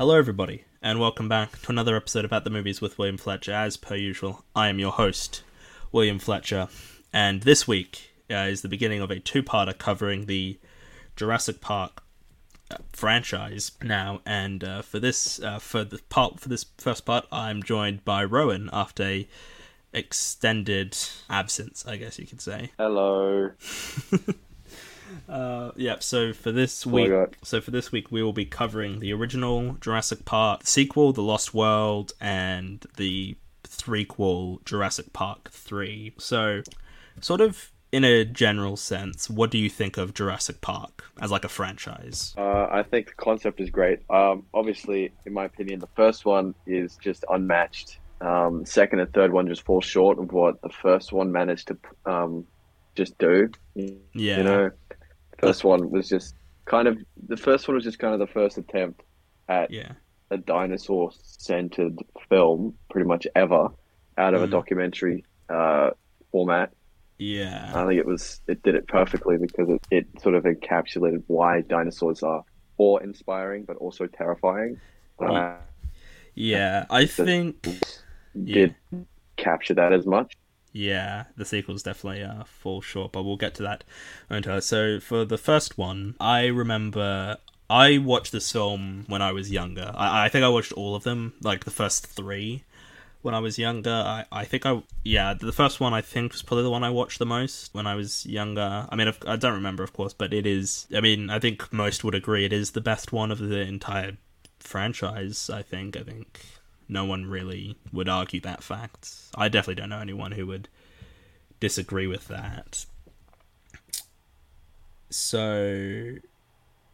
Hello, everybody, and welcome back to another episode of At the Movies with William Fletcher. As per usual, I am your host, William Fletcher, and this week uh, is the beginning of a two-parter covering the Jurassic Park uh, franchise now. And uh, for this, uh, for the part for this first part, I'm joined by Rowan after a extended absence, I guess you could say. Hello. Uh, yeah. So for this week, so for this week, we will be covering the original Jurassic Park sequel, The Lost World, and the threequel Jurassic Park Three. So, sort of in a general sense, what do you think of Jurassic Park as like a franchise? Uh, I think the concept is great. Um, obviously, in my opinion, the first one is just unmatched. Um, second and third one just fall short of what the first one managed to um, just do. Yeah. You know, first one was just kind of the first one was just kind of the first attempt at Yeah. a dinosaur centered film, pretty much ever, out of a Mm. documentary uh, format. Yeah. I think it was it did it perfectly because it, it sort of encapsulated why dinosaurs are awe inspiring but also terrifying. Uh, Yeah. I think. did capture that as much. Yeah, the sequels definitely uh, fall short, but we'll get to that. So for the first one, I remember I watched this film when I was younger. I, I think I watched all of them, like the first three, when I was younger. I, I think I yeah, the first one I think was probably the one I watched the most when I was younger. I mean, I don't remember, of course, but it is. I mean, I think most would agree it is the best one of the entire franchise. I think. I think no one really would argue that fact. I definitely don't know anyone who would disagree with that. So,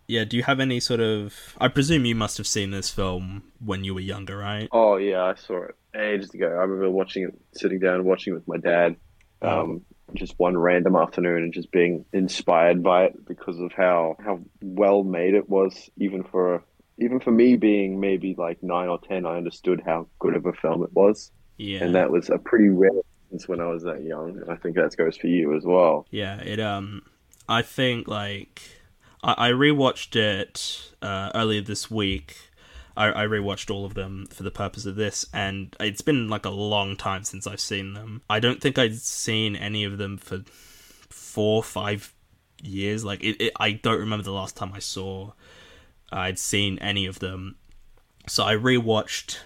yeah, do you have any sort of. I presume you must have seen this film when you were younger, right? Oh yeah, I saw it ages ago. I remember watching it, sitting down and watching it with my dad. Um, just one random afternoon and just being inspired by it because of how how well made it was. Even for even for me being maybe like nine or ten, I understood how good of a film it was. Yeah. and that was a pretty rare since when I was that young. And I think that goes for you as well. Yeah, it um I think like I, I rewatched it uh earlier this week. I, I rewatched all of them for the purpose of this and it's been like a long time since I've seen them. I don't think I'd seen any of them for four, five years. Like it, it I don't remember the last time I saw I'd seen any of them. So I rewatched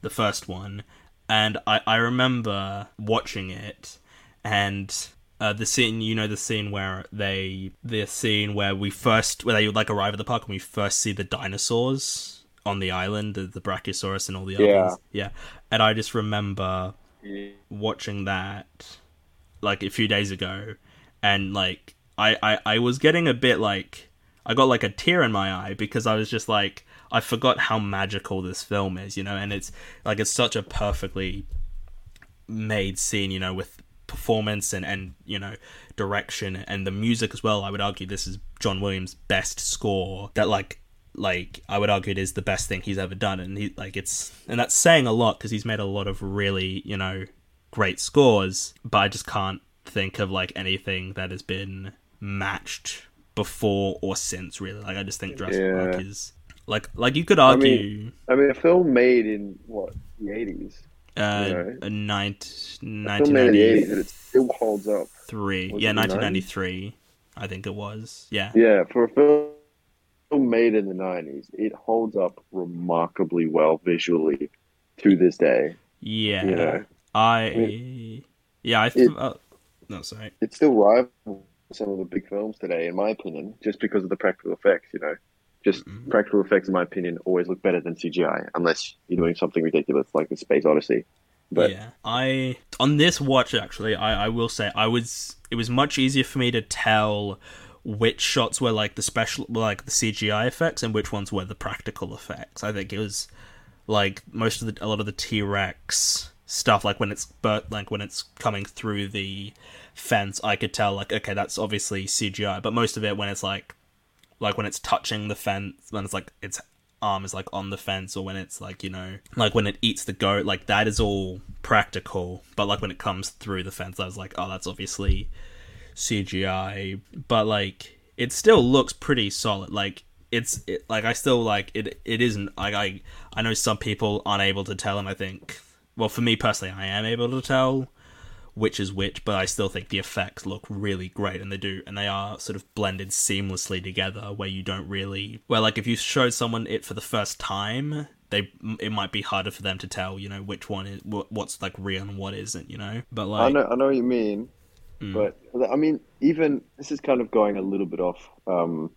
the first one and I, I remember watching it and uh, the scene you know the scene where they the scene where we first where they like arrive at the park and we first see the dinosaurs on the island the, the brachiosaurus and all the others Yeah. yeah and i just remember watching that like a few days ago and like I, I i was getting a bit like i got like a tear in my eye because i was just like i forgot how magical this film is you know and it's like it's such a perfectly made scene you know with performance and and you know direction and the music as well. I would argue this is john williams best score that like like i would argue it is the best thing he's ever done. And he like it's and that's saying a lot because he's made a lot of really you know great scores but i just can't think of like anything that has been matched before or since really like i just think jurassic Yeah. park is like like you could I argue I mean, a film made in what the eighties, uh a nine, a film made in the eighties, and it still holds up. three. Yeah, 1993. I think it was. Yeah. Yeah, for a film made in the nineties, it holds up remarkably well visually to this day. Yeah. You know, I. Yeah, I. Th- It- uh, no, sorry. it still rivals some of the big films today, in my opinion, just because of the practical effects. You know, just Mhm. practical effects, in my opinion, always look better than CGI, unless you're doing something ridiculous like the Space Odyssey. But yeah, I on this watch actually, I I will say I was. It was much easier for me to tell which shots were like the special, like the CGI effects, and which ones were the practical effects. I think it was like most of the a lot of the T Rex stuff, like when it's but like when it's coming through the fence, I could tell like okay, that's obviously CGI. But most of it when it's like like when it's touching the fence, when it's like its arm is like on the fence, or when it's like you know like when it eats the goat, like that is all practical. But like when it comes through the fence, I was like, oh, that's obviously CGI. But like it still looks pretty solid. Like it's it, like I still like it. It isn't like I I know some people aren't able to tell, and I think well for me personally, I am able to tell which is which, but I still think the effects look really great, and they do, and they are sort of blended seamlessly together, where you don't really, where like if you showed someone it for the first time, they it might be harder for them to tell, you know, which one is what's like real and what isn't, you know. But like, I know, I know what you mean, mm. but I mean, even this is kind of going a little bit off um,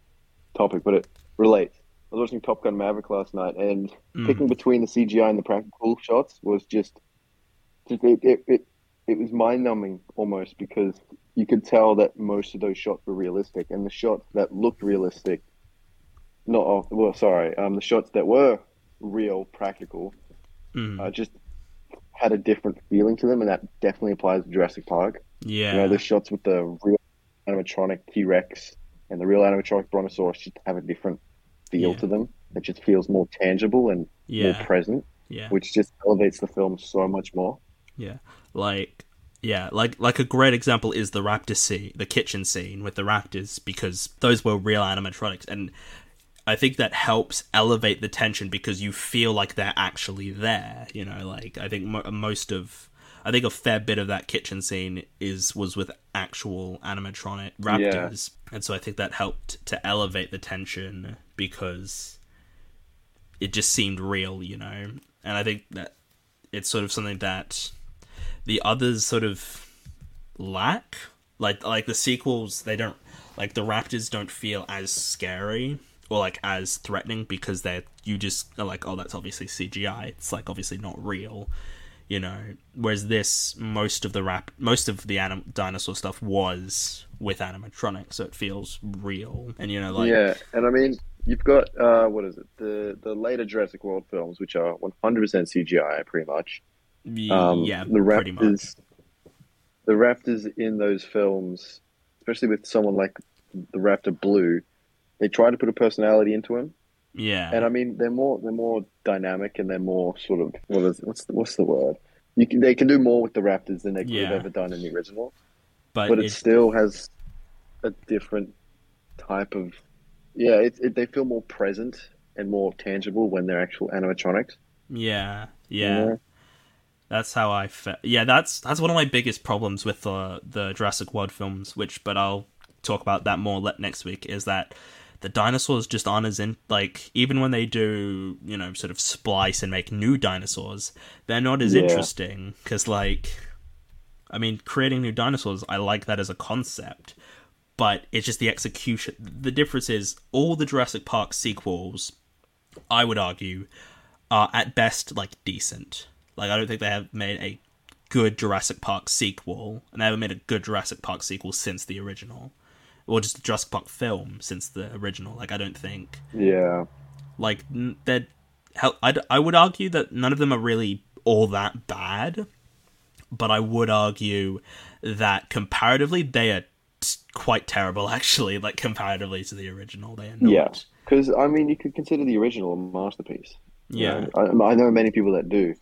topic, but it relates. I was watching Top Gun Maverick last night, and mm. picking between the CGI and the practical shots was just, just it, it, it it was mind numbing almost because you could tell that most of those shots were realistic, and the shots that looked realistic, not well, sorry, um, the shots that were real, practical, mm. uh, just had a different feeling to them, and that definitely applies to Jurassic Park. Yeah, you know, the shots with the real animatronic T Rex and the real animatronic Brontosaurus just have a different feel yeah. to them. It just feels more tangible and yeah. more present. Yeah, which just elevates the film so much more. Yeah, like yeah, like like a great example is the raptor scene, the kitchen scene with the raptors, because those were real animatronics, and I think that helps elevate the tension because you feel like they're actually there. You know, like I think mo- most of, I think a fair bit of that kitchen scene is was with actual animatronic raptors, yeah. and so I think that helped to elevate the tension because it just seemed real. You know, and I think that it's sort of something that the others sort of lack. Like like the sequels, they don't like the Raptors don't feel as scary or like as threatening because they're you just are like oh that's obviously CGI. It's like obviously not real, you know. Whereas this most of the rap most of the anim- dinosaur stuff was with animatronics, so it feels real. And you know like yeah, and I mean you've got uh, what is it the the later Jurassic World films which are 100% CGI pretty much um, yeah, the Raptors, the Raptors in those films, especially with someone like the Raptor Blue, they try to put a personality into him. Yeah, and I mean they're more they're more dynamic and they're more sort of what is what's the, what's the word? You can they can do more with the Raptors than they could yeah. have ever done in the original, but, but it, it still has a different type of yeah. It, it, they feel more present and more tangible when they're actual animatronics. Yeah, yeah. That's how I felt. Yeah, that's that's one of my biggest problems with the the Jurassic World films. Which, but I'll talk about that more next week. Is that the dinosaurs just aren't as in like even when they do you know sort of splice and make new dinosaurs, they're not as yeah. interesting because like, I mean, creating new dinosaurs, I like that as a concept, but it's just the execution. The difference is all the Jurassic Park sequels, I would argue, are at best like decent like I don't think they have made a good Jurassic Park sequel, and they haven't made a good Jurassic Park sequel since the original, or just a Jurassic Park film since the original. Like I don't think. Yeah. Like that. I I would argue that none of them are really all that bad, but I would argue that comparatively they are quite terrible. Actually, like comparatively to the original, they are not. Yeah. Because I mean, you could consider the original a masterpiece. Yeah, you know? I, I know many people that do.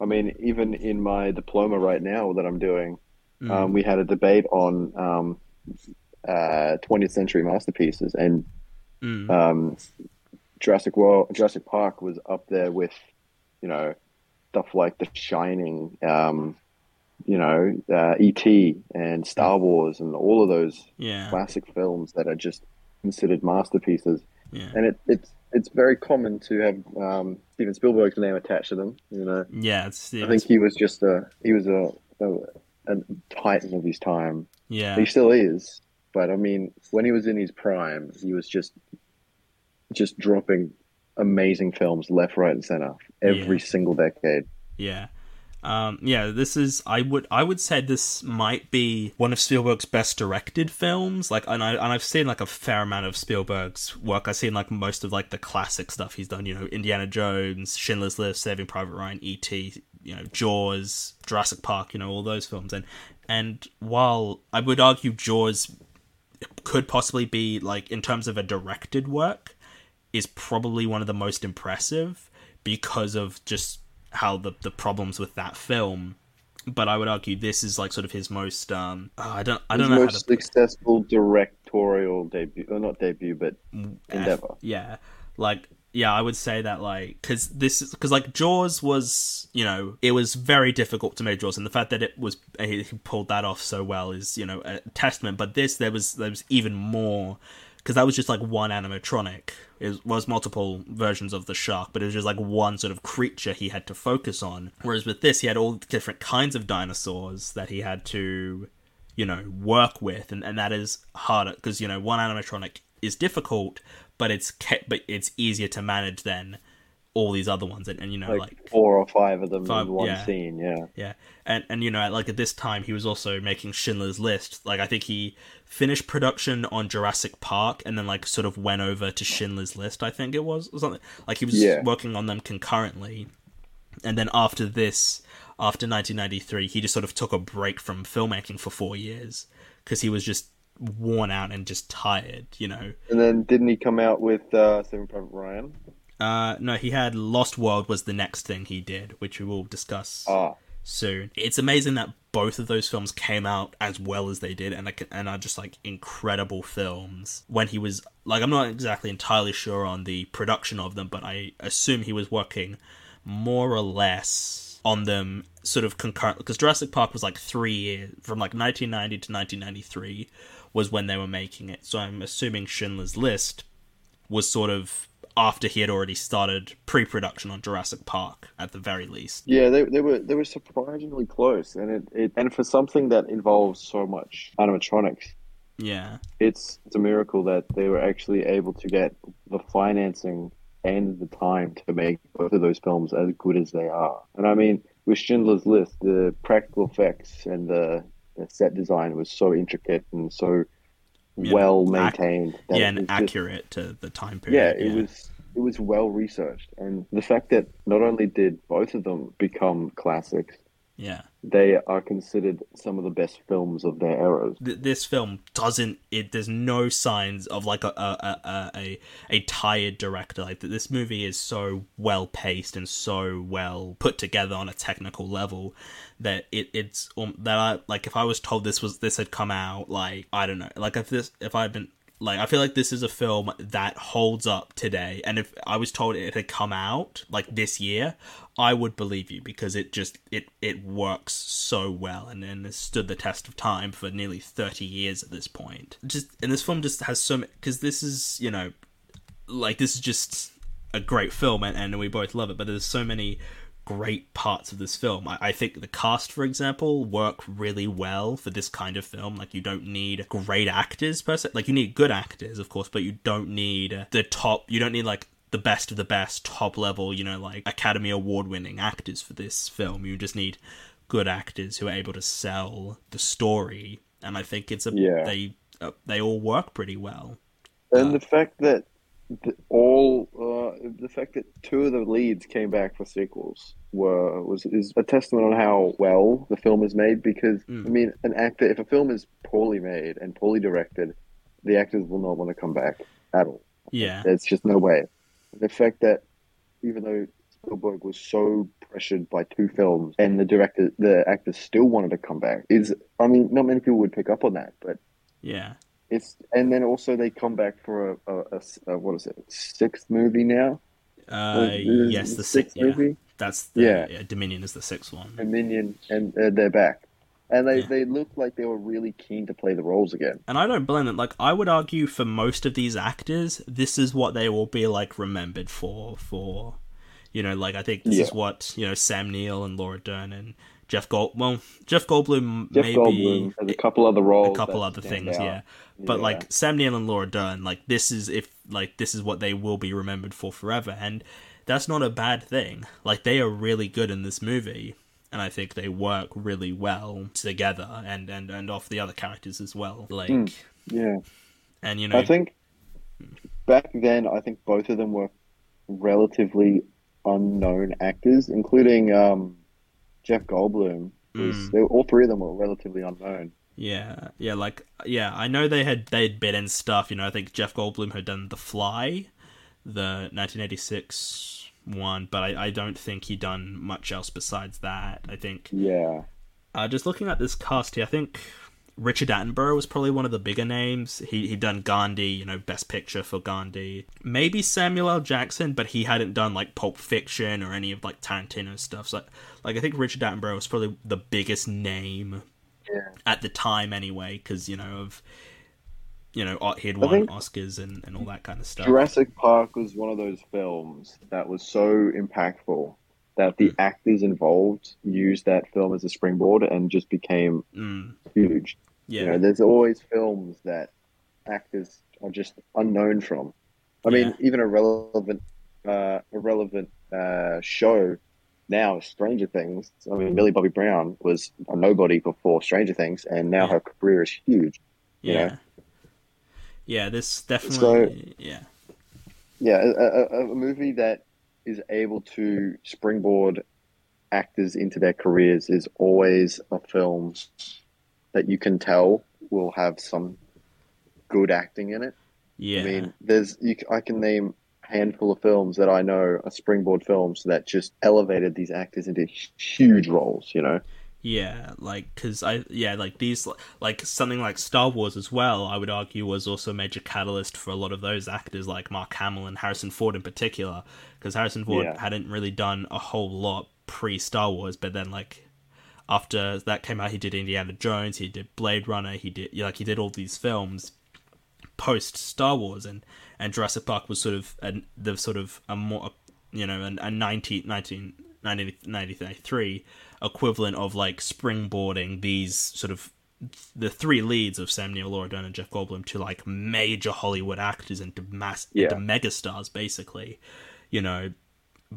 I mean, even in my diploma right now that I'm doing, mm. um, we had a debate on um, uh, 20th century masterpieces, and mm. um, Jurassic World, Jurassic Park was up there with, you know, stuff like The Shining, um, you know, uh, E.T. and Star. Wars, and all of those yeah. classic films that are just considered masterpieces. Yeah. And it, it's it's very common to have um, Steven Spielberg's name attached to them. You know. Yeah, it's, I think he was just a he was a, a, a titan of his time. Yeah, he still is. But I mean, when he was in his prime, he was just just dropping amazing films left, right, and center every yeah. single decade. Yeah. Um, yeah, this is I would I would say this might be one of Spielberg's best directed films. Like, and I and I've seen like a fair amount of Spielberg's work. I've seen like most of like the classic stuff he's done. You know, Indiana Jones, Schindler's List, Saving Private Ryan, E.T. You know, Jaws, Jurassic Park. You know, all those films. And and while I would argue Jaws could possibly be like in terms of a directed work, is probably one of the most impressive because of just how the the problems with that film but I would argue this is like sort of his most. Um, oh, I don't. I don't know how most to. successful directorial debut, or not debut, but endeavor. Yeah, like yeah, I would say that like because this is because like Jaws was you know it was very difficult to make Jaws, and the fact that it was he pulled that off so well is you know a testament. But this there was there was even more because that was just like one animatronic. It was multiple versions of the shark, but it was just like one sort of creature he had to focus on. Whereas with this, he had all different kinds of dinosaurs that he had to you know work with and, and that is harder because you know one animatronic is difficult but it's but it's easier to manage than all these other ones and, and you know Like, like, four or five of them Five, in one yeah. scene. Yeah. yeah and and you know like at this time he was also making schindler's list like i think he finished production on jurassic park and then like sort of went over to schindler's list i think it was or something like he was Yeah. working on them concurrently and then after this after 1993 he just sort of took a break from filmmaking for four years because he was just worn out and just tired you know And then didn't he come out with uh, Saving Private Ryan? Uh no he had lost world was the next thing he did which we will discuss Ah, soon. It's amazing that both of those films came out as well as they did and I and are just like incredible films. When he was like i'm not exactly entirely sure on the production of them but i assume he was working more or less on them sort of concurrent because Jurassic Park was like three years from like 1990 to 1993 was when they were making it. So I'm assuming Schindler's List was sort of after he had already started pre-production on Jurassic Park at the very least. yeah, they, they were they were surprisingly close, and it, it and for something that involves so much animatronics, Yeah, it's it's a miracle that they were actually able to get the financing and the time to make both of those films as good as they are. And I mean, with Schindler's List, the practical effects and the, the set design was so intricate and so Yeah, well maintained. that yeah, and just- accurate to the time period. yeah, it was it was well researched, and the fact that not only did both of them become classics, Yeah, they are considered some of the best films of their eras. Th- this film doesn't. It there's no signs of like a a a a, a tired director. Like this movie is so well paced and so well put together on a technical level that it it's um, that I like. If I was told this was this had come out like I don't know, like if this if I'd been like I feel like this is a film that holds up today, and if I was told it had come out like this year, I would believe you because it just it it works so well and has stood the test of time for nearly thirty years at this point. Just and this film just has so because this is you know like this is just a great film and, and we both love it, but there's so many great parts of this film. I, I think the cast, for example, work really well for this kind of film. Like you don't need great actors per se. Like you need good actors, of course, but you don't need the top. You don't need like the best of the best, top level. You know, like Academy Award winning actors for this film. You just need good actors who are able to sell the story. And I think it's a Yeah. they uh, they all work pretty well. And Uh, the fact that the, all uh, the fact that two of the leads came back for sequels were was is a testament on how well the film is made. Because Mm. I mean, an actor if a film is poorly made and poorly directed, the actors will not want to come back at all. Yeah. There's just no way. The fact that even though Spielberg was so pressured by two films and the director, the actors still wanted to come back is, I mean, not many people would pick up on that, but Yeah. It's and then also they come back for a what is it sixth movie now? Uh, Is- yes, the sixth. Yeah, movie that's the, Yeah. yeah. Dominion is the sixth one. Dominion, and uh, they're back, and they Yeah. they look like they were really keen to play the roles again. And I don't blame them. Like I would argue for most of these actors, this is what they will be like remembered for. For you know, like I think this is what you know Sam Neill and Laura Dern and Jeff Gold. Well, Jeff Goldblum Jeff maybe Goldblum has a couple other roles, a couple other things, out. yeah. But Yeah. like Sam Neill and Laura Dern, like this is if like this is what they will be remembered for forever, and that's not a bad thing. Like they are really good in this movie, and I think they work really well together, and and and off the other characters as well. Like, Mm. yeah. and you know, I think back then, I think both of them were relatively unknown actors, including um, Jeff Goldblum. Was, Mm. they were, all three of them were relatively unknown. Yeah, yeah, like yeah, I know they had they'd been in stuff. You know, I think Jeff Goldblum had done The Fly, the 1986 one, but I, I don't think he'd done much else besides that. I think Yeah, Uh, just looking at this cast here, I think Richard Attenborough was probably one of the bigger names. He he'd done Gandhi, you know, Best Picture for Gandhi. Maybe Samuel L. Jackson, but he hadn't done like Pulp Fiction or any of like Tarantino stuff. So like I think Richard Attenborough was probably the biggest name Yeah. at the time anyway, because you know of you know he had won Oscars and, and all that kind of stuff. Jurassic Park was one of those films that was so impactful that the actors involved used that film as a springboard and just became Mm, huge. Yeah, You know, there's always films that actors are just unknown from. I mean, Yeah. even a relevant, uh, a relevant uh, show now, Stranger Things. I mean, Millie Bobby Brown was a nobody before Stranger Things, and now Yeah. her career is huge. yeah, know? yeah. This definitely, yeah, Yeah, a, a, a movie that is able to springboard actors into their careers is always a film that you can tell will have some good acting in it. yeah. I mean, there's you, I can name a handful of films that I know are springboard films that just elevated these actors into huge roles. You know, Yeah, like because I yeah like these like something like Star Wars as well. I would argue was also a major catalyst for a lot of those actors like Mark Hamill and Harrison Ford in particular, because Harrison Ford Yeah. hadn't really done a whole lot pre Star Wars, but then like after that came out, he did Indiana Jones, he did Blade Runner, he did like he did all these films post Star Wars, and and Jurassic Park was sort of an, the sort of a more you know an, a 19, 19, 1993 equivalent of like springboarding these sort of the three leads of Sam Neill, Laura Dern, and Jeff Goldblum to like major Hollywood actors into mass Yeah. into megastars, basically. You know,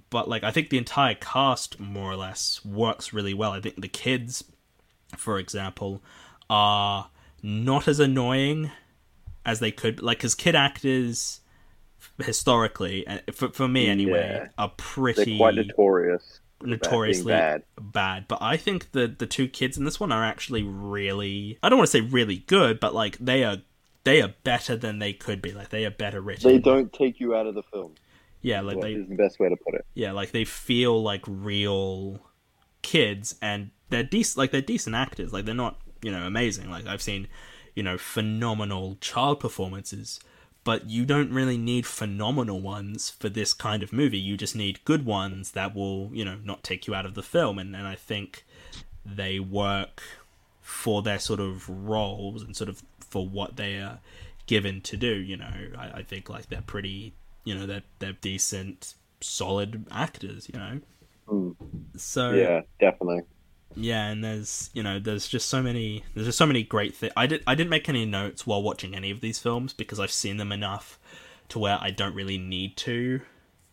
but like I think the entire cast more or less works really well. I think the kids, for example, are not as annoying as they could. Like, because kid actors historically, for for me anyway, Yeah. are they're pretty quite notorious. notoriously bad. bad. But I think the the two kids in this one are actually really I don't want to say really good, but like they are they are better than they could be. Like they are better written. They don't take you out of the film. Yeah, like What they is the best way to put it? yeah, like they feel like real kids and they're decent like they're decent actors. Like they're not, you know, amazing. Like I've seen, you know, phenomenal child performances, but you don't really need phenomenal ones for this kind of movie. You just need good ones that will, you know, not take you out of the film and, and I think they work for their sort of roles and sort of for what they are given to do, you know. I, I think like they're pretty you know, they're they're decent, solid actors, you know. Mm. So Yeah, definitely. yeah, and there's you know there's just so many there's just so many great things. I did I didn't make any notes while watching any of these films because I've seen them enough to where I don't really need to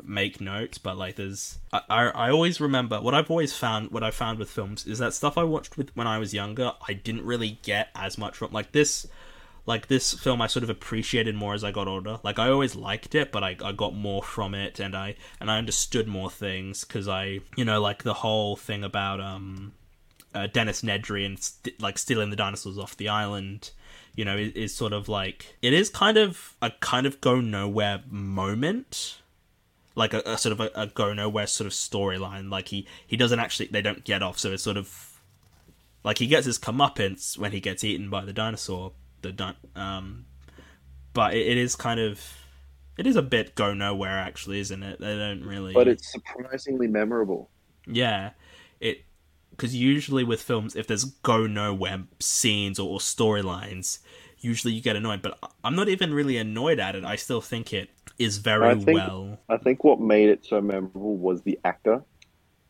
make notes. But like there's I I, I always remember what I've always found what I found with films is that stuff I watched with when I was younger I didn't really get as much from like this. Like this film, I sort of appreciated more as I got older. Like I always liked it, but I, I got more from it, and I and I understood more things because I, you know, like the whole thing about um, uh, Dennis Nedry and st- like stealing the dinosaurs off the island, you know, is, is sort of like it is kind of a kind of go nowhere moment, like a, a sort of a, a go nowhere sort of storyline. Like he he doesn't actually they don't get off, so it's sort of like he gets his comeuppance when he gets eaten by the dinosaur. The di- um, but it, it is kind of it is a bit go nowhere actually, isn't it? They don't really, But it's surprisingly memorable. yeah, it because usually with films, if there's go nowhere scenes or, or storylines, usually you get annoyed. But I'm not even really annoyed at it. I still think it is very I think- well. I think what made it so memorable was the actor.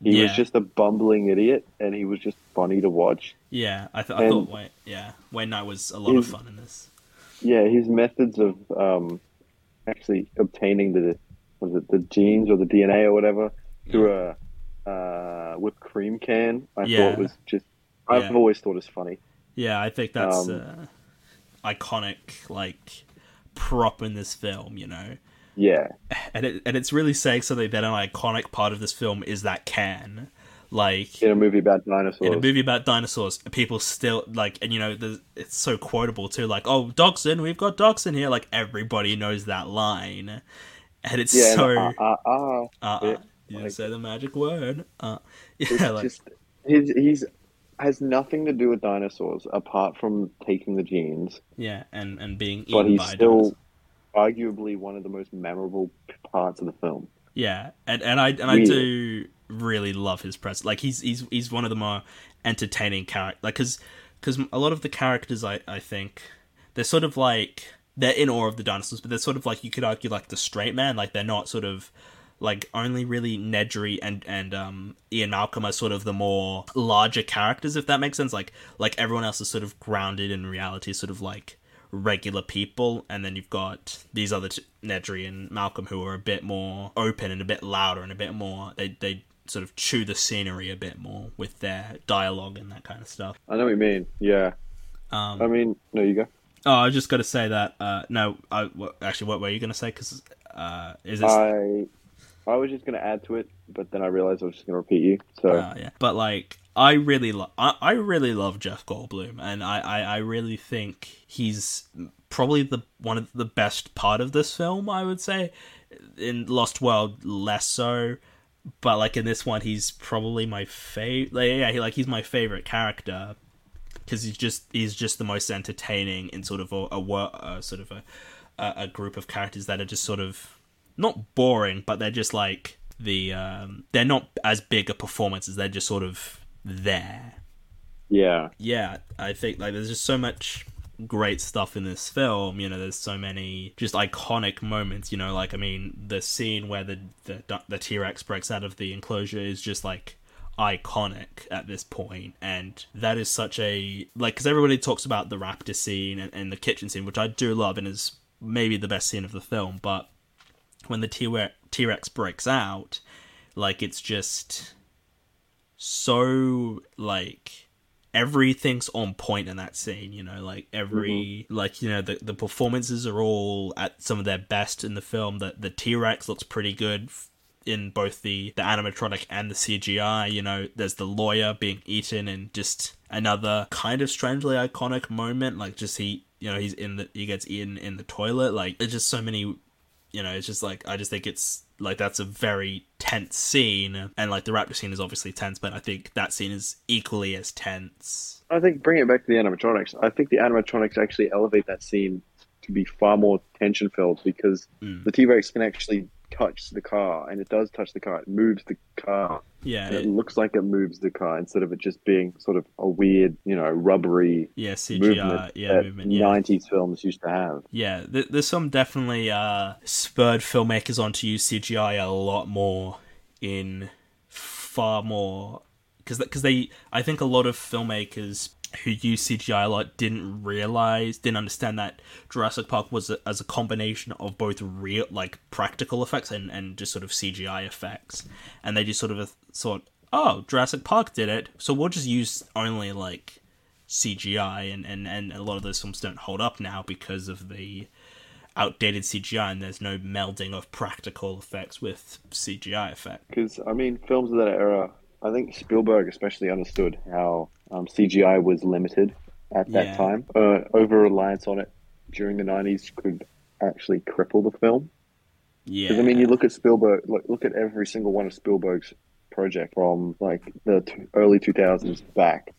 He was just a bumbling idiot, and he was just funny to watch. Yeah, I, th- I thought Wayne, yeah Wayne Knight was a lot of fun in this. Yeah, his methods of um, actually obtaining the was it the genes or the DNA or whatever through a uh, whipped cream can, I Yeah. thought was just. I've Yeah. always thought is funny. Yeah, I think that's Um, uh, iconic, like prop in this film. You know, Yeah, and it and it's really saying something that an iconic part of this film is that can, like in a movie about dinosaurs. in a movie about dinosaurs, people still like, and you know, it's so quotable too. Like, oh, Dodgson, we've got Dodgson here. Like everybody knows that line, and it's yeah, so and, uh, uh, uh, uh, uh, yeah, you like- say the magic word. Uh, yeah, like just he's he's has nothing to do with dinosaurs apart from taking the genes, Yeah, and and being but he's still dinosaurs. Arguably one of the most memorable parts of the film. Yeah, and and I and I Weird. do really love his presence. Like he's he's he's one of the more entertaining character. Like because because a lot of the characters I I think they're sort of like they're in awe of the dinosaurs, but they're sort of like you could argue like the straight man. Like they're not sort of like only really Nedry and and um Ian Malcolm are sort of the more larger characters, if that makes sense. Like like everyone else is sort of grounded in reality, sort of like regular people, and then you've got these other t- Nedry and Malcolm who are a bit more open and a bit louder and a bit more they they sort of chew the scenery a bit more with their dialogue and that kind of stuff. I know what you mean. Yeah. Um, I mean, no, you go. oh, I was just gonna say that. Uh, no, I actually, what were you gonna say? Because uh, is this? I I was just gonna add to it, but then I realized I was just gonna repeat you. So Uh, yeah, but like I really love I, I really love Jeff Goldblum, and I, I I really think he's probably the one of the best part of this film. I would say in Lost World less so, but like in this one, he's probably my favorite. Like, yeah, he, like he's my favorite character because he's just he's just the most entertaining in sort of a, a, a sort of a a group of characters that are just sort of not boring, but they're just like the um, they're not as big a performances. they're just sort of there. yeah, Yeah, I think like there's just so much great stuff in this film. You know, there's so many just iconic moments. You know, like I mean, the scene where the the the T Rex breaks out of the enclosure is just like iconic at this point and that is such a like because everybody talks about the raptor scene and, and the kitchen scene which i do love and is maybe the best scene of the film but when the T Rex breaks out, like it's just so like everything's on point in that scene. You know, like every mm-hmm. like you know the the performances are all at some of their best in the film. That the T Rex looks pretty good. f- In both the, the animatronic and the CGI, you know, there's the lawyer being eaten, and just another kind of strangely iconic moment. Like, just he, you know, he's in the he gets eaten in the toilet. Like, there's just so many you know, it's just like I just think it's like that's a very tense scene, and like the raptor scene is obviously tense, but I think that scene is equally as tense. I think bring it back to the animatronics. I think the animatronics actually elevate that scene to be far more tension filled because Mm. the T Rex can actually touch the car, and it does touch the car. It moves the car, Yeah, it it- looks like it moves the car instead of it just being sort of a weird, you know, rubbery yeah, CGI, movement yeah, movement, yeah, '90s films used to have. yeah. Th- there's some definitely uh spurred filmmakers on to use CGI a lot more in far more because because they I think a lot of filmmakers who use CGI a lot didn't realize didn't understand that Jurassic Park was a, as a combination of both real like practical effects and and just sort of CGI effects and they just sort of thought oh Jurassic Park did it so we'll just use only like CGI and and and a lot of those films don't hold up now because of the outdated CGI and there's no melding of practical effects with CGI effects. Because I mean, films of that era, I think Spielberg especially understood how um, CGI was limited at that Yeah. time. Uh, Over reliance on it during the '90s could actually cripple the film. Yeah. Because I mean, you look at Spielberg, look, look at every single one of Spielberg's project from like the t- early 2000s back.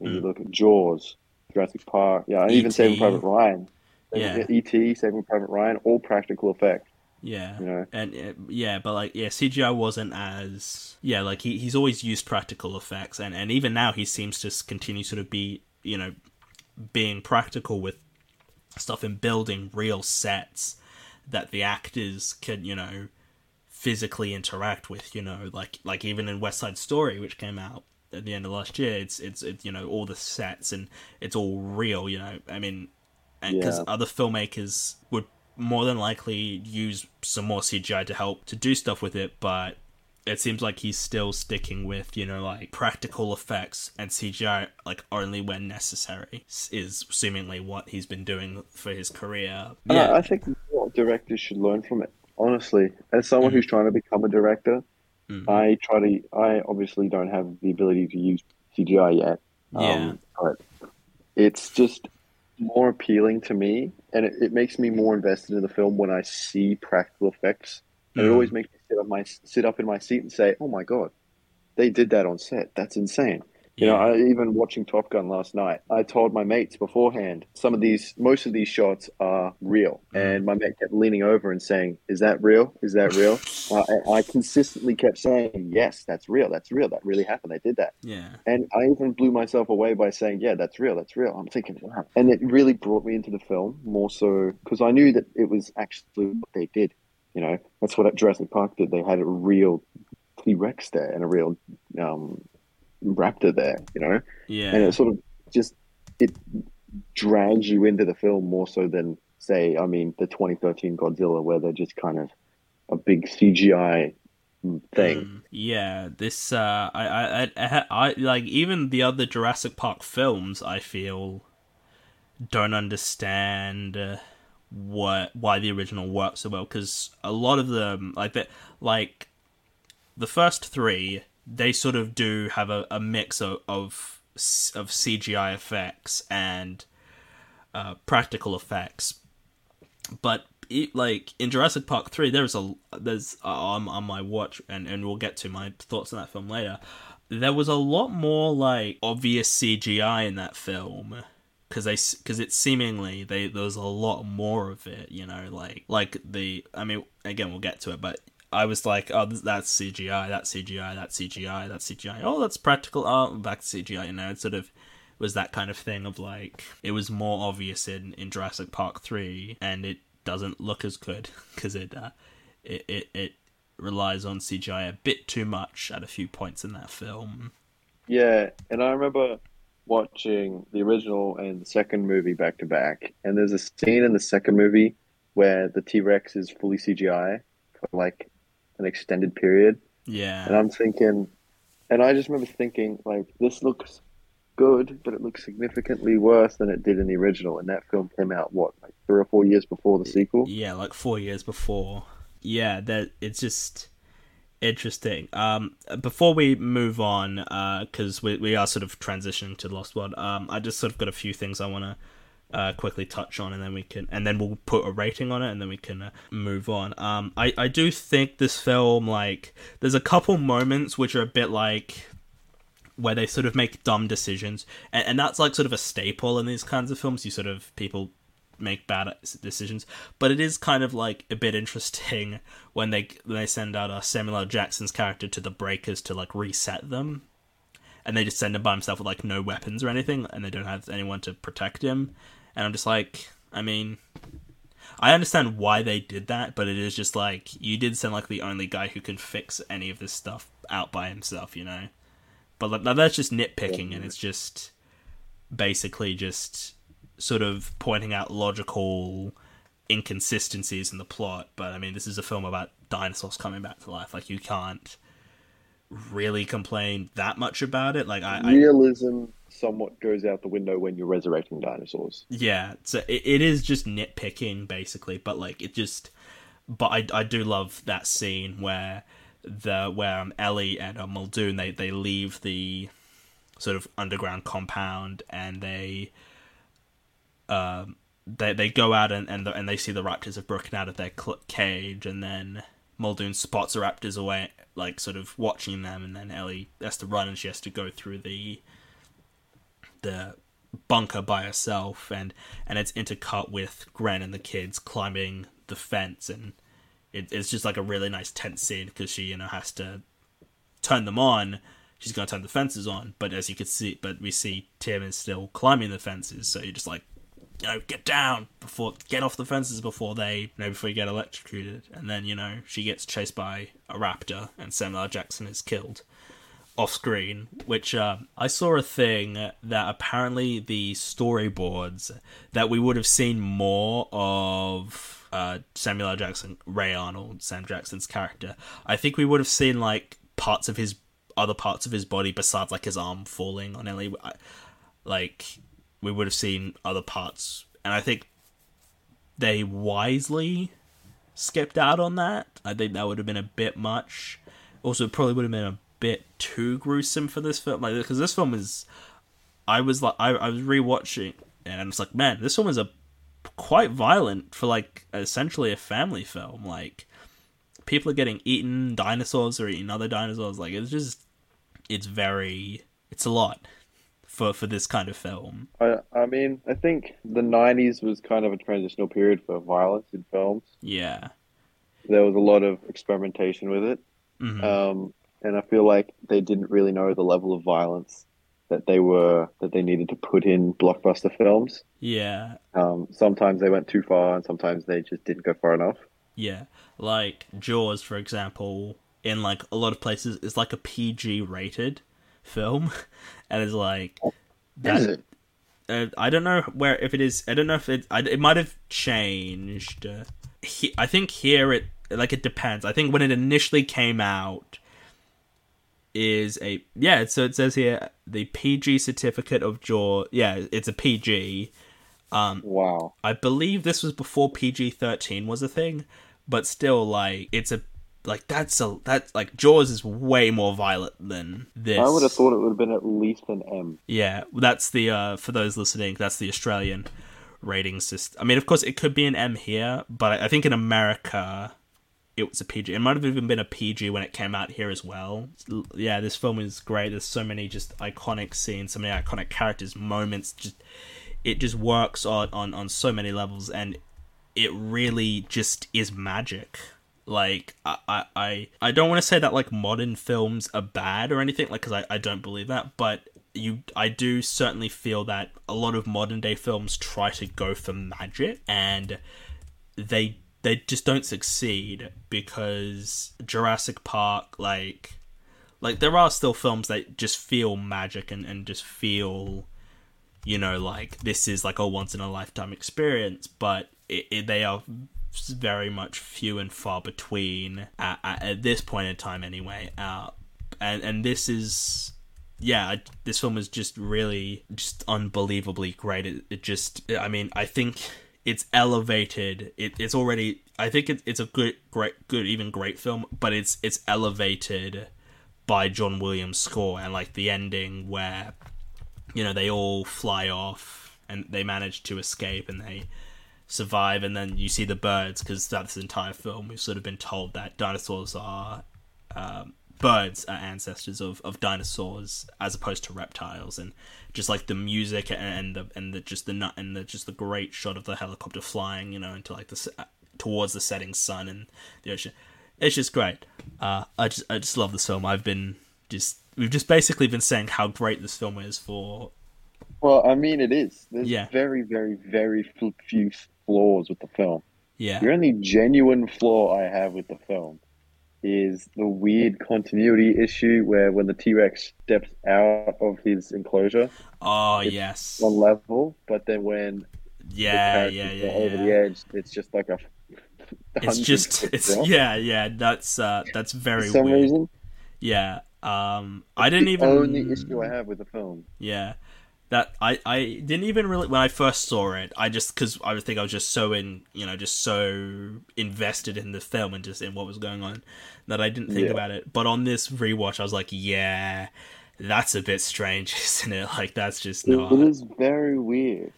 And you Mm. look at Jaws, Jurassic Park, yeah, and even E.T.. Saving Private Ryan. Yeah. E.T., Saving Private Ryan, all practical effects. Yeah. You know? And uh, yeah, but like yeah, CGI wasn't as yeah, like he he's always used practical effects and and even now he seems to continue sort of be, you know, being practical with stuff and building real sets that the actors can, you know, physically interact with, you know, like like even in West Side Story which came out at the end of last year, it's it's it's you know all the sets and it's all real, you know. I mean, because Yeah. other filmmakers would more than likely use some more CGI to help to do stuff with it, but it seems like he's still sticking with you know like practical effects and CGI like only when necessary is seemingly what he's been doing for his career. Yeah, I think directors should learn from it. Honestly, as someone who's trying to become a director, Mhm. I try to. I obviously don't have the ability to use CGI yet. yeah, Um, but it's just more appealing to me, and it, it makes me more invested in the film when I see practical effects. And it Mhm. always makes me sit up my sit up in my seat and say, "Oh my god, they did that on set. That's insane." You know, I, even watching Top Gun last night, I told my mates beforehand some of these, most of these shots are real, Mm. and my mate kept leaning over and saying, "Is that real? Is that real?" I, I consistently kept saying, "Yes, that's real. That's real. That really happened. They did that." yeah, And I even blew myself away by saying, "Yeah, that's real. That's real." I'm thinking, wow, and it really brought me into the film more so because I knew that it was actually what they did. You know, that's what Jurassic Park did. They had a real T Rex there and a real um, raptor there. You know, yeah, and it sort of just it drags you into the film more so than say, I mean, the 2013 Godzilla, where they're just kind of a big CGI thing. Mm, yeah, this uh, I, I, I, I, I like even the other Jurassic Park films. I feel don't understand uh, what why the original works so well because a lot of them like that like the first three they sort of do have a, a mix of, of of CGI effects and uh, practical effects but it, like in Jurassic Park three, there's a there's uh, on on my watch, and and we'll get to my thoughts on that film later. There was a lot more like obvious CGI in that film because they because it's seemingly they there was a lot more of it. You know, like like the I mean again we'll get to it, but I was like, oh, that's CGI, that's CGI, that's CGI, that's CGI. Oh, that's practical. Oh, back to CGI. You know, it sort of was that kind of thing of like it was more obvious in in Jurassic Park three, and it doesn't look as good because it, uh, it it it relies on CGI a bit too much at a few points in that film. Yeah, and I remember watching the original and the second movie back to back, and there's a scene in the second movie where the T Rex is fully CGI like an extended period, Yeah, and I'm thinking, and I just remember thinking like this looks good, but it looks significantly worse than it did in the original. And that film came out what like three or four years before the sequel. yeah, like four years before. Yeah, that it's just interesting. Um, before we move on, because we we are sort of transitioning to the Lost World. Um, I just sort of got a few things I want to. Uh, quickly touch on and then we can and then we'll put a rating on it and then we can uh, move on. Um I, I do think this film like there's a couple moments which are a bit like where they sort of make dumb decisions and, and that's like sort of a staple in these kinds of films. You sort of people make bad decisions but it is kind of like a bit interesting when they when they send out uh, Samuel L. Jackson's character to the breakers to like reset them and they just send him by himself with like no weapons or anything and they don't have anyone to protect him and I'm just like I mean I understand why they did that, but it is just like you did send like the only guy who can fix any of this stuff out by himself, you know. But like, that's just nitpicking, and it's just basically just sort of pointing out logical inconsistencies in the plot. But I mean, this is a film about dinosaurs coming back to life. Like you can't really complain that much about it. Like I, I Realism somewhat goes out the window when you're resurrecting dinosaurs. Yeah, so it, it is just nitpicking basically, but like it just, but I, I do love that scene where the where um, Ellie and um, Muldoon they they leave the sort of underground compound and they um they they go out and and, the, and they see the raptors have broken out of their cl- cage and then Muldoon spots the raptors away like sort of watching them and then Ellie has to run and she has to go through the the bunker by herself and and it's intercut with Grant and the kids climbing the fence and it, it's just like a really nice tense scene because she you know has to turn them on. She's to turn the fences on but as you can see but we see Tim is still climbing the fences so you're just like you know get down before get off the fences before they you know before you get electrocuted and then you know she gets chased by a raptor and Samuel L. Jackson is killed off screen, which uh, I saw a thing that apparently the storyboards that we would have seen more of uh, Samuel L. Jackson, Ray Arnold, Sam Jackson's character. I think we would have seen like parts of his other parts of his body besides like his arm falling on Ellie. I- Like we would have seen other parts, and I think they wisely skipped out on that. I think that would have been a bit much. Also, it probably would have been a bit too gruesome for this film, like because this film is. I was like, I, I was rewatching, and it's like, man, this film is a quite violent for like essentially a family film. Like, people are getting eaten, dinosaurs are eating other dinosaurs. Like, it's just, it's very, it's a lot for for this kind of film. I, I mean, I think the '90s was kind of a transitional period for violence in films. Yeah. There was a lot of experimentation with it, Mhm. um, and I feel like they didn't really know the level of violence that they were that they needed to put in blockbuster films. yeah. Um, sometimes they went too far, and sometimes they just didn't go far enough. Yeah. Like Jaws, for example, in like a lot of places is like a PG rated film. And it's like that, Is it? uh, I don't know where if it is. I don't know if it. I, it might have changed. Uh, he, I think here it like it depends. I think when it initially came out is a yeah. So it says here the PG certificate of Jaw. Yeah, it's a PG. Um, wow. I believe this was before PG thirteen was a thing, but still, like it's a like that's a that's like Jaws is way more violent than this. I would have thought it would have been at least an M. Yeah, that's the uh for those listening, that's the Australian rating system. I mean, of course, it could be an M here, but I think in America it was a PG. It might have even been a PG when it came out here as well. Yeah, this film is great. There's so many just iconic scenes, so many iconic characters, moments. Just it just works on on on so many levels, and it really just is magic. Like I I I, don't want to say that like modern films are bad or anything, like because I I don't believe that, but you I do certainly feel that a lot of modern day films try to go for magic and they they just don't succeed because Jurassic Park like like there are still films that just feel magic and, and just feel you know like this is like a once in a lifetime experience but it, it, they are very much few and far between at, at, at this point in time anyway uh, and and this is yeah I, this film is just really just unbelievably great. It, it just i mean i think it's elevated. It, it's already i think it, it's a good great good even great film but it's it's elevated by john williams score and like the ending where you know they all fly off and they manage to escape and they survive and then you see the birds because that's the entire film we've sort of been told that dinosaurs are um, birds are ancestors of, of dinosaurs as opposed to reptiles and just like the music and the and the just the nut and the just the great shot of the helicopter flying you know into like the towards the setting sun and the ocean it's just great uh i just i just love this film i've been just we've just basically been saying how great this film is for Well, I mean, it is. There's Yeah. very, very, very few flaws with the film. yeah The only genuine flaw I have with the film is the weird continuity issue where when the T Rex steps out of his enclosure, oh yes one level, but then when yeah the yeah yeah, over yeah. the edge, it's just like a. it's just it's drop yeah yeah that's uh that's very For some weird reason, yeah um i didn't the even only issue I have with the film. Yeah, that I I didn't even really when I first saw it. I just because I would think I was just so in you know just so invested in the film and just in what was going on that I didn't think Yeah. about it. But on this rewatch, I was like, yeah, that's a bit strange, isn't it? Like that's just not. it is very weird.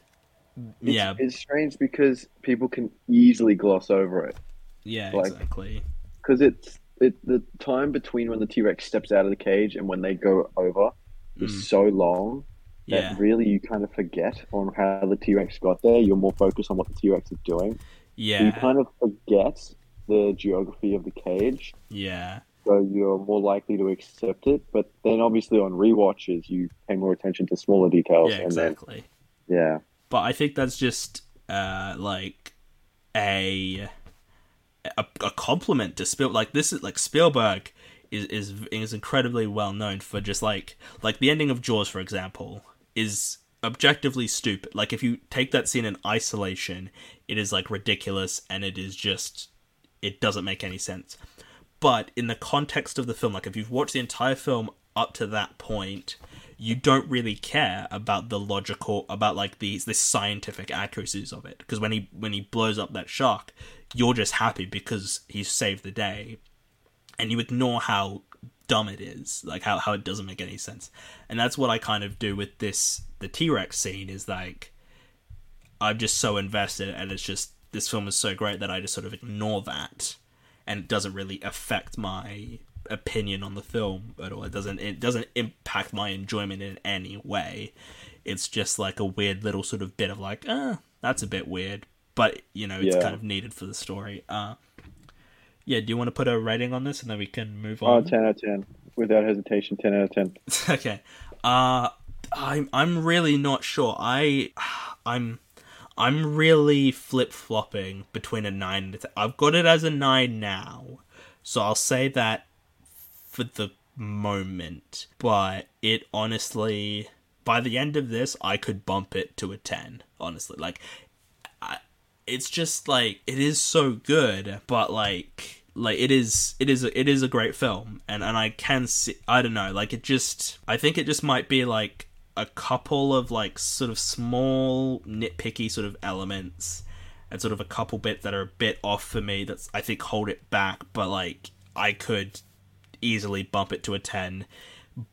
It's, yeah, it's strange because people can easily gloss over it. yeah, like- exactly. because it's it the time between when the T Rex steps out of the cage and when they go over is Mm. so long that really you kind of forget on how the T Rex got there. You're more focused on what the T Rex is doing. So you kind of forget the geography of the cage, yeah, so you're more likely to accept it. But then obviously on rewatches you pay more attention to smaller details, yeah, exactly. then yeah, but I think that's just uh like a a, a compliment to Spiel like this is like Spielberg is is is incredibly well known for just like like the ending of Jaws for example is objectively stupid. Like if you take that scene in isolation it is like ridiculous and it is just it doesn't make any sense. But in the context of the film like if you've watched the entire film up to that point you don't really care about the logical about like these the scientific accuracies of it. Because when he when he blows up that shark you're just happy because he's saved the day. And you ignore how dumb it is like how, how it doesn't make any sense and that's what i kind of do with this the t-rex scene is like i'm just so invested and it's just this film is so great that i just sort of ignore that and it doesn't really affect my opinion on the film at all. It doesn't it doesn't impact my enjoyment in any way. It's just like a weird little sort of bit of like, ah, that's a bit weird, but you know, it's Yeah. kind of needed for the story. Uh, yeah. Do you want to put a rating on this and then we can move on? Oh, on? 10 out of 10. Without hesitation, 10 out of 10. okay. Uh I'm I'm really not sure. I I'm I'm really flip flopping between a nine and a ten. I've got it as a nine now, so I'll say that for the moment. But it honestly, by the end of this, I could bump it to a ten. Honestly, like, I, it's just like it is so good, but like like it is it is it is a great film and and I can see I don't know like it just I think it just might be like a couple of like sort of small nitpicky sort of elements and sort of a couple bits that are a bit off for me that's I think hold it back but like I could easily bump it to a 10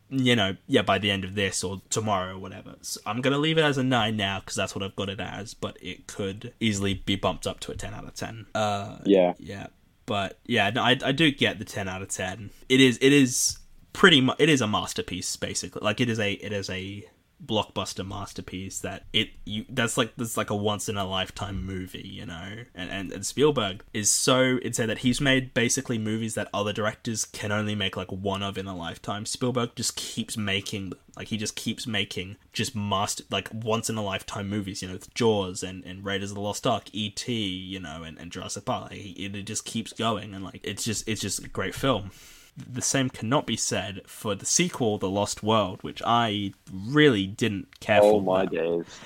you know yeah by the end of this or tomorrow or whatever. So i'm gonna leave it as a 9 now because that's what i've got it as but it could easily be bumped up to a 10 out of 10 uh Yeah. yeah. But yeah no, I, I do get the 10 out of 10 it is it is pretty much it is a masterpiece basically. Like it is a it is a blockbuster masterpiece that it you that's like that's like a once in a lifetime movie you know? And, and and spielberg is so it's said that he's made basically movies that other directors can only make like one of in a lifetime. Spielberg just keeps making like he just keeps making just master like once in a lifetime movies you know with jaws and and raiders of the lost ark et you know and, and jurassic park. Like, it, it just keeps going and like it's just it's just a great film the same cannot be said for the sequel, The Lost World, which I really didn't care Oh for. my that. days.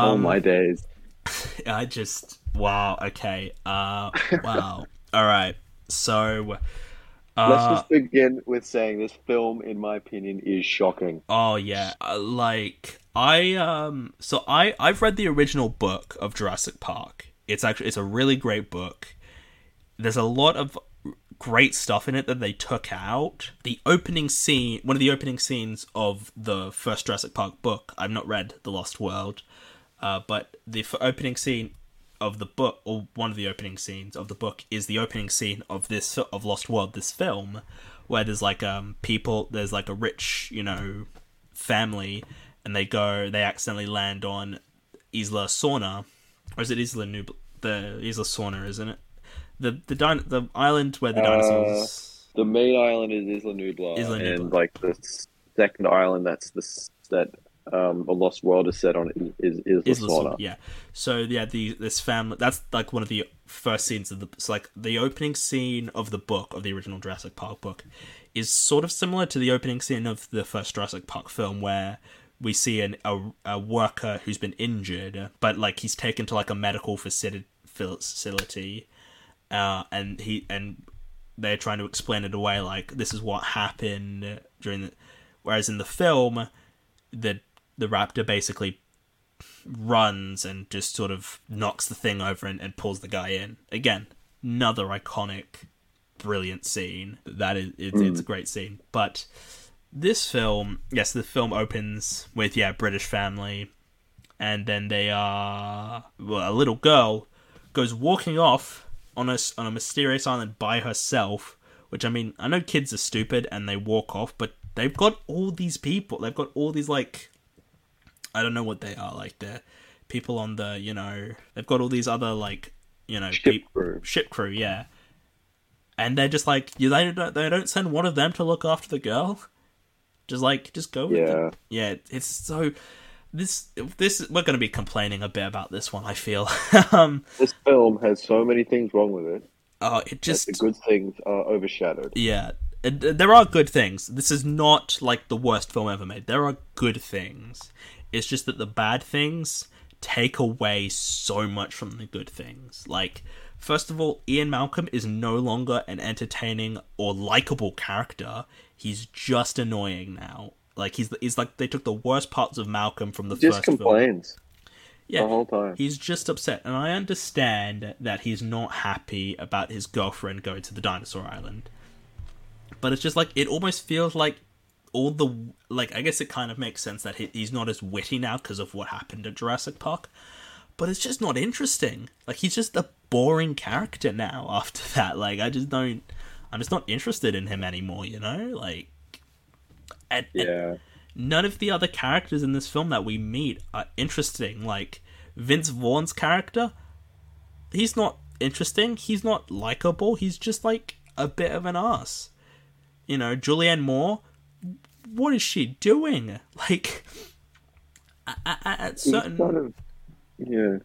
oh Um, my days. I just wow. Okay. Uh. Wow. All right. So. Uh, Let's just begin with saying this film, in my opinion, is shocking. Oh yeah, uh, like I um so I I've read the original book of Jurassic Park. It's actually it's a really great book. There's a lot of great stuff in it that they took out. The opening scene, one of the opening scenes of the first Jurassic Park book. I've not read The Lost World, uh, but the f- opening scene of the book, or one of the opening scenes of the book, is the opening scene of this of Lost World, this film, where there's like um people, there's like a rich, you know, family, and they go, they accidentally land on Isla Sorna, or is it Isla Nub? The Isla Sorna, isn't it? The the din- the island where the Uh, dinosaurs. The main island is Isla Nublar, Isla Nublar. and like the second island that's the that um, a Lost World is set on is is Isla Isla Sorna, yeah. So yeah, the this family that's like one of the first scenes of the it's like the opening scene of the book of the original Jurassic Park book is sort of similar to the opening scene of the first Jurassic Park film where we see an a, a worker who's been injured but like he's taken to like a medical facility facility uh, and he and they're trying to explain it away like this is what happened during the whereas in the film the the raptor basically runs and just sort of knocks the thing over and, and pulls the guy in. Again another iconic brilliant scene. That is it's, it's a great scene. But this film yes the film opens with yeah british family and then they are well, a little girl goes walking off on a on a mysterious island by herself. Which I mean, I know kids are stupid and they walk off, but they've got all these people. They've got all these like, I don't know what they are like. They're people on the you know they've got all these other like you know Ship crew. ship crew, yeah. And they're just like you. They don't. They don't send one of them to look after the girl. Just like just go. With Yeah. it. Yeah. It's so. This this we're going to be complaining a bit about this one. I feel. um. This film has so many things wrong with it. Oh, it just the good things are overshadowed. yeah. Uh, There are good things. This is not like the worst film ever made. There are good things. It's just that the bad things take away so much from the good things. Like, first of all, Ian Malcolm is no longer an entertaining or likable character. He's just annoying now. Like he's he's like they took the worst parts of Malcolm from the Just first film. complains Yeah, the whole time. He's just upset, and I understand that he's not happy about his girlfriend going to the dinosaur island. But it's just like it almost feels like all the like. I guess it kind of makes sense that he, he's not as witty now because of what happened at Jurassic Park. But it's just not interesting. Like he's just a boring character now. After that, like I just don't. I'm just not interested in him anymore. You know, like, and, and none of the other characters in this film that we meet are interesting. Like Vince Vaughn's character, he's not interesting. He's not likable. He's just like a bit of an ass. You know, Julianne Moore, what is she doing? Like, at, at, at certain kind of, yeah.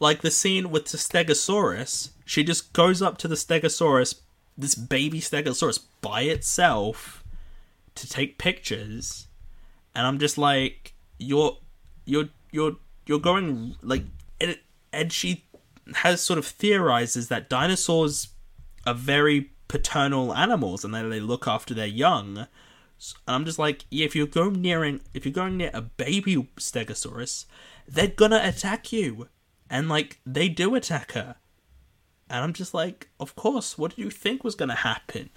like the scene with the Stegosaurus, she just goes up to the Stegosaurus, this baby Stegosaurus by itself, to take pictures, and I'm just like, you're, you're, you're, you're going like, and, and she has sort of theorizes that dinosaurs are very paternal animals and that they look after their young. And I'm just like, yeah, if you're going nearing, if you're going near a baby Stegosaurus, they're gonna attack you, and like they do attack her. And I'm just like, of course. What did you think was gonna happen?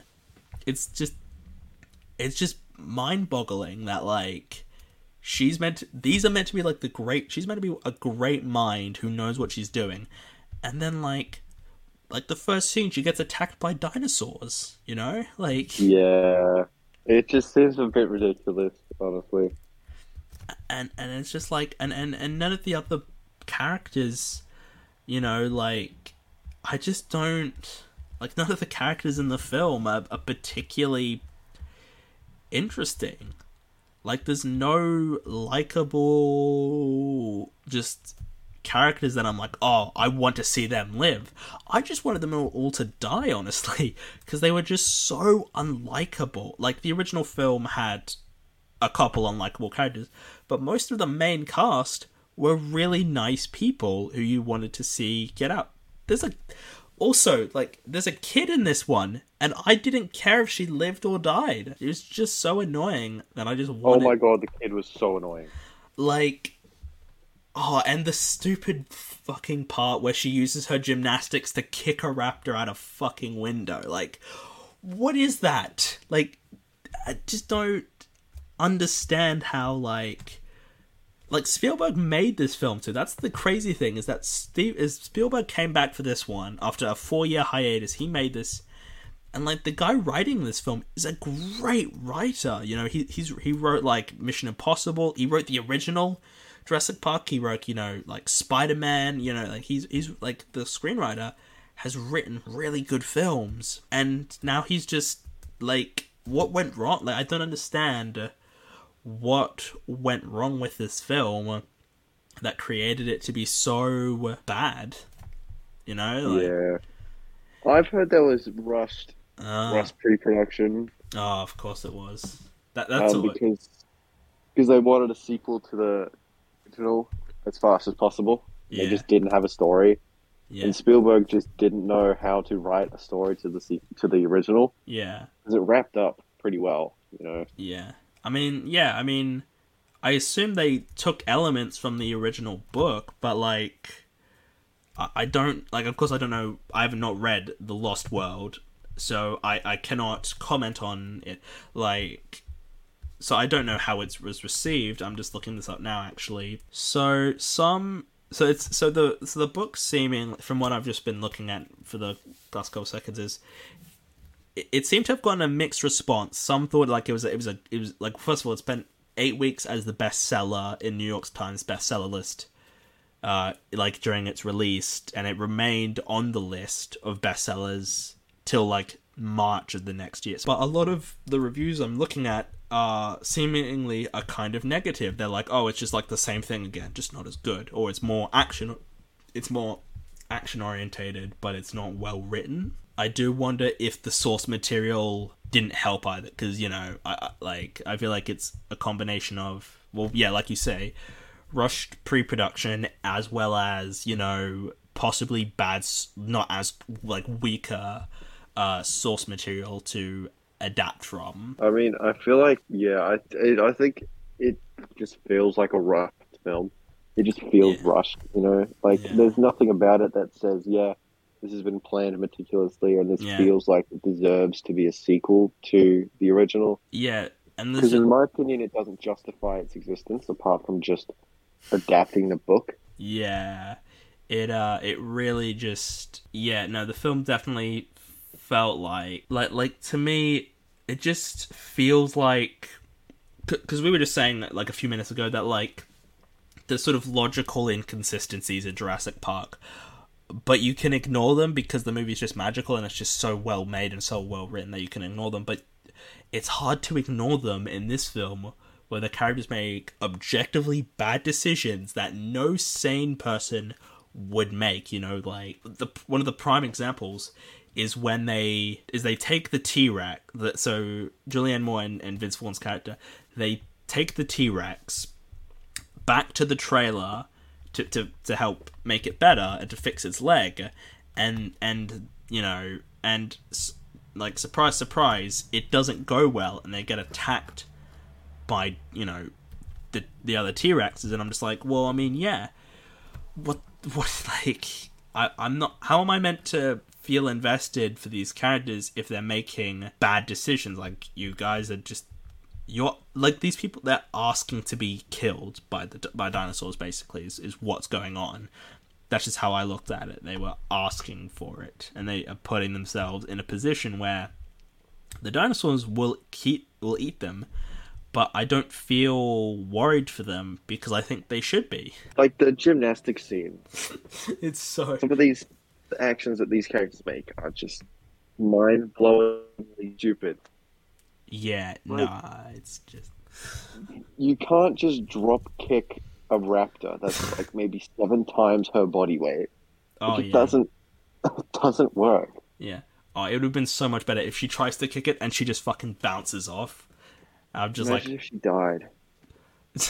It's just, it's just mind-boggling that like she's meant. To, these are meant to be like the great. She's meant to be a great mind who knows what she's doing, and then like, like the first scene, she gets attacked by dinosaurs. You know, like. Yeah. It just seems a bit ridiculous, honestly. and and it's just like and and and none of the other characters you know like i just don't like none of the characters in the film are, are particularly interesting. Like there's no likable just characters that i'm like oh i want to see them live. I just wanted them all, to die honestly because they were just so unlikable. Like the original film had a couple unlikable characters, but most of the main cast were really nice people who you wanted to see get out. There's a also like there's a kid in this one, and I didn't care if she lived or died. It was just so annoying that I just wanted. Oh my god, the kid was so annoying. like oh and the stupid fucking part where she uses her gymnastics to kick a raptor out a fucking window like what is that like i just don't understand how like like Spielberg made this film too. That's the crazy thing is that Steven Spielberg came back for this one after a four year hiatus. He made this, and like the guy writing this film is a great writer. You know, he he's he wrote like Mission Impossible. He wrote the original Jurassic Park. He wrote you know like Spider Man. You know, like he's he's like the screenwriter has written really good films, and now he's just like what went wrong. Like I don't understand what went wrong with this film that created it to be so bad. You know, like, Yeah. I've heard there was rushed, uh, rushed pre-production oh, of course it was. That that's um, because because they wanted a sequel to the original as fast as possible. Yeah, They just didn't have a story, yeah, and Spielberg just didn't know how to write a story to the to the original yeah, because it wrapped up pretty well. You know, yeah. I mean, yeah. I mean, I assume they took elements from the original book, but like, I, I don't like. Of course, I don't know. I have not read The Lost World, so I I cannot comment on it. Like, so I don't know how it was received. I'm just looking this up now, actually. So some. So it's so the so the book seeming from what I've just been looking at for the last couple seconds is it, seemed to have gotten a mixed response. Some thought like it was a, it was a it was like first of all it spent eight weeks as the bestseller in New York Times bestseller list, uh, like during its release, and it remained on the list of bestsellers till like March of the next year. But a lot of the reviews I'm looking at are seemingly are kind of negative. They're like, oh, it's just like the same thing again, just not as good, or it's more action, it's more action orientated, but it's not well written. I do wonder if the source material didn't help either, because you know, I, I like I feel like it's a combination of well, yeah, like you say, rushed pre-production as well as you know possibly bad, not as like weaker uh, source material to adapt from. I mean, I feel like yeah, I it, I think it just feels like a rushed film. It just feels Yeah. rushed, you know. Like Yeah. there's nothing about it that says, yeah, this has been planned meticulously, and this Yeah. feels like it deserves to be a sequel to the original. Yeah, and this Because in my opinion, it doesn't justify its existence apart from just adapting the book. Yeah. It uh it really just yeah, no, the film definitely felt like like like to me it just feels like because we were just saying that, like a few minutes ago that like the sort of logical inconsistencies in Jurassic Park but you can ignore them because the movie's just magical and it's just so well made and so well written that you can ignore them but it's hard to ignore them in this film where the characters make objectively bad decisions that no sane person would make you know like the one of the prime examples is when they is they take the T-Rex that so Julianne Moore and, and Vince Vaughn's character they take the T-Rex back to the trailer to, to, to help make it better and to fix its leg. And and you know and like surprise surprise it doesn't go well and they get attacked by you know the the other T-Rexes. And I'm just like well I mean yeah. What what like I I'm not how am I meant to feel invested for these characters if they're making bad decisions? Like you guys are just you're like these people they're asking to be killed by the by dinosaurs basically is, is what's going on that's just how i looked at it they were asking for it and they are putting themselves in a position where the dinosaurs will keep will eat them but i don't feel worried for them because i think they should be Like the gymnastic scene. it's so Some of these actions that these characters make are just mind blowingly stupid. Yeah Like- nah it's just You can't just drop kick a raptor that's like maybe seven times her body weight. oh it yeah doesn't it doesn't work. Yeah. Oh, it would have been so much better if she tries to kick it and she just fucking bounces off. I'm just like, Imagine if she died. like,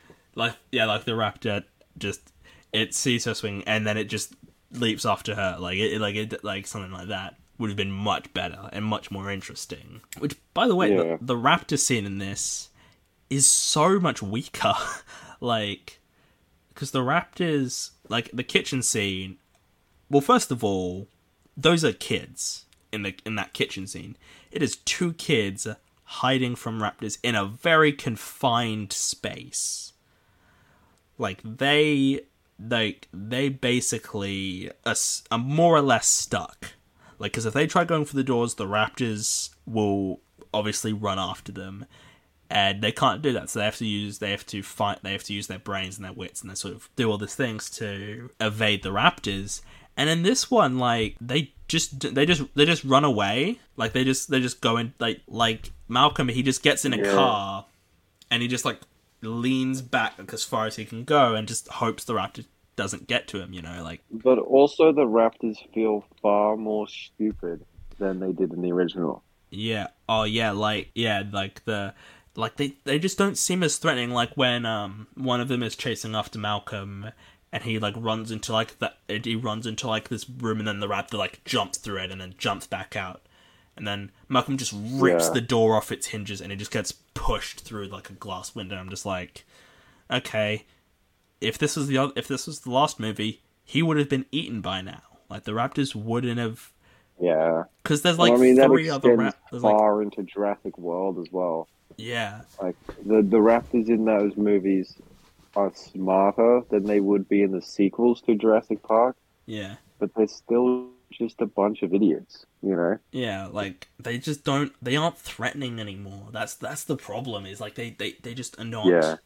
like yeah, like the raptor just it sees her swing and then it just leaps after her, like it, like it, like something like that would have been much better and much more interesting. Which, by the way, Yeah. the, the raptor scene in this is so much weaker. like, because the raptors, like the kitchen scene. Well, first of all, those are kids in the in that kitchen scene. It is two kids hiding from raptors in a very confined space. Like they like they basically are, are more or less stuck. Like cuz if they try going for the doors, the raptors will obviously run after them. And they can't do that, so they have to use they have to fight they have to use their brains and their wits and they sort of do all these things to evade the raptors. And in this one, like they just they just they just run away. Like they just they just go in like like Malcolm. He just gets in a Yeah. car, and he just like leans back like, as far as he can go, and just hopes the raptor doesn't get to him. You know, like But also the raptors feel far more stupid than they did in the original. Yeah. Oh yeah, like yeah, like the like they they just don't seem as threatening like when um one of them is chasing after Malcolm and he like runs into like that he runs into like this room and then the raptor like jumps through it and then jumps back out. And then Malcolm just rips Yeah. the door off its hinges and it just gets pushed through like a glass window. I'm just like, okay, if this was the oth- if this was the last movie, he would have been eaten by now. Like the raptors wouldn't have Yeah. because there's like well, I mean, three other raptors. Like, far into Jurassic World as well. yeah, Like the the raptors in those movies are smarter than they would be in the sequels to Jurassic Park, yeah. but they're still just a bunch of idiots. You know. Yeah, like they just don't they aren't threatening anymore. That's that's the problem is like they they, they just are not Yeah.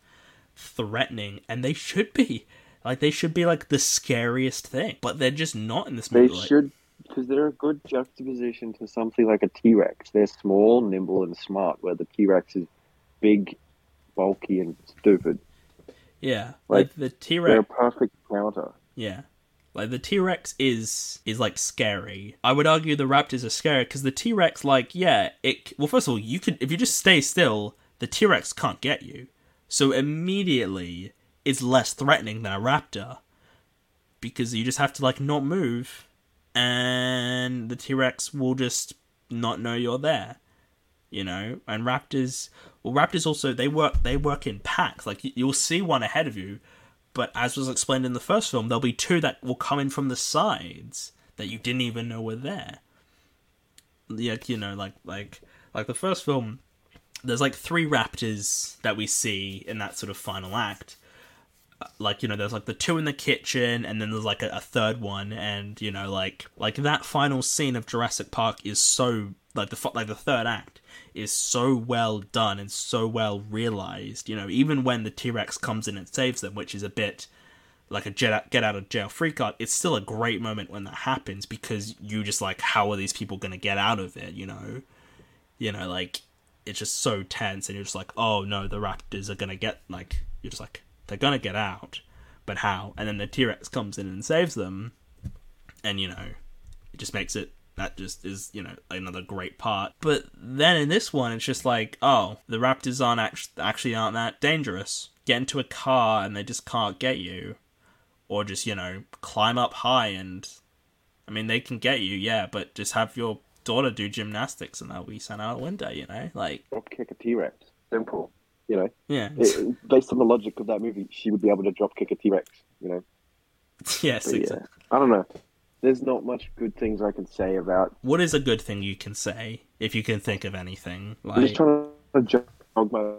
Threatening and they should be. Like they should be like the scariest thing, but they're just not in this They movie. like- should, because they're a good juxtaposition to something like a T Rex. They're small, nimble, and smart, where the T Rex is big, bulky, and stupid. yeah, like, like, the T Rex. They're a perfect counter. Yeah, like the T Rex is is like scary. I would argue the Raptors are scary because the T Rex, like, yeah, it. Well, first of all, you could if you just stay still, the T Rex can't get you. So immediately, it's less threatening than a raptor because you just have to like not move, and the T Rex will just not know you're there. You know, and raptors. Well, raptors also they work they work in packs. Like you- you'll see one ahead of you, but as was explained in the first film, there'll be two that will come in from the sides that you didn't even know were there. Yeah, you know, like like like the first film, there's like three raptors that we see in that sort of final act, uh, like you know there's like the two in the kitchen and then there's like a, a third one and you know like like that final scene of Jurassic Park is so like the like the third act is so well done and so well realized you know even when the T-Rex comes in and saves them which is a bit like a get out of jail free card it's still a great moment when that happens because you just like how are these people going to get out of it you know? You know like it's just so tense and you're just like oh no the raptors are to get like you're just like they're gonna get out, but how? And then the T Rex comes in and saves them, and you know, it just makes it that just is you know another great part. But then in this one, it's just like, oh, the Raptors aren't actually actually aren't that dangerous. Get into a car and they just can't get you, or just you know climb up high and, I mean they can get you, yeah, but just have your daughter do gymnastics and they'll be sent out a window, you know, like drop kick a T Rex. Simple. You know, yeah, it, based on the logic of that movie, she would be able to drop kick a T Rex. You know. yes, But, yeah, exactly. I don't know. There's not much good things I can say about. What is a good thing you can say if you can think of anything? Like I'm just trying to jog my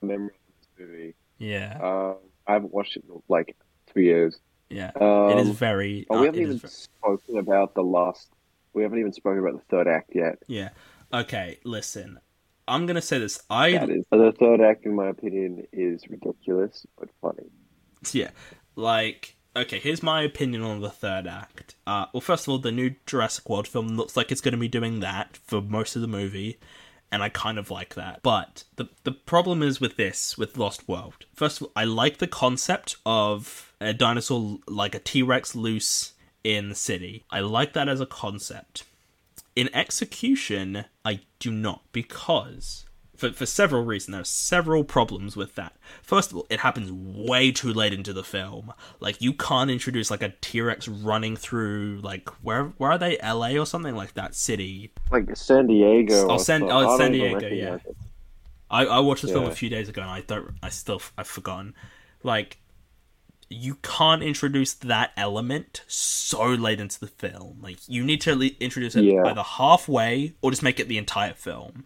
memory of this movie. yeah, Um, I haven't watched it in like two years. yeah. Um, it is very. oh, uh, we haven't even is ve- spoken about the last. We haven't even spoken about the third act yet. yeah. Okay, listen. I'm gonna say this. I That is the third act, in my opinion, is ridiculous but funny. yeah, like okay. Here's my opinion on the third act. Uh, well, first of all, the new Jurassic World film looks like it's gonna be doing that for most of the movie, and I kind of like that. But the the problem is with this with Lost World. First of all, I like the concept of a dinosaur like a T Rex loose in the city. I like that as a concept. In execution, I do not because for for several reasons there are several problems with that. First of all, it happens way too late into the film. Like you can't introduce like a T-Rex running through like where where are they? LA or something like that city. Like San Diego. Oh, or San- oh, San Diego, yeah. I, I watched this film a few days ago and I don't I still I've forgotten. Like you can't introduce that element so late into the film. Like you need to le- introduce it Yeah. either halfway or just make it the entire film.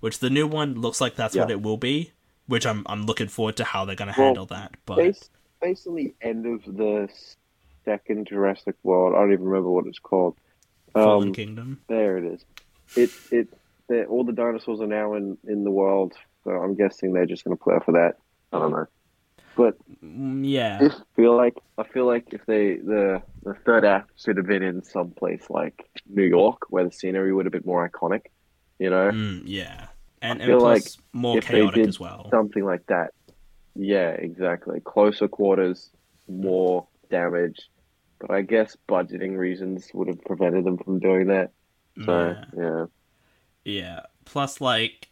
Which the new one looks like that's what it will be. Which I'm I'm looking forward to how they're going to Well, handle that. But Based, based on the end of the second Jurassic World, I don't even remember what it's called. Fallen Um, Kingdom. there it is. It it all the dinosaurs are now in in the world, so I'm guessing they're just going to play off of that. I don't know, but Mm, Yeah. I feel like I feel like if they the the third act should have been in some place like New York, where the scenery would have been more iconic. You know, Mm, yeah. And, I and plus more if they chaotic as well. something like that. Yeah, exactly. Closer quarters, more damage. But I guess budgeting reasons would have prevented them from doing that. So Yeah. yeah, Yeah. Plus, like,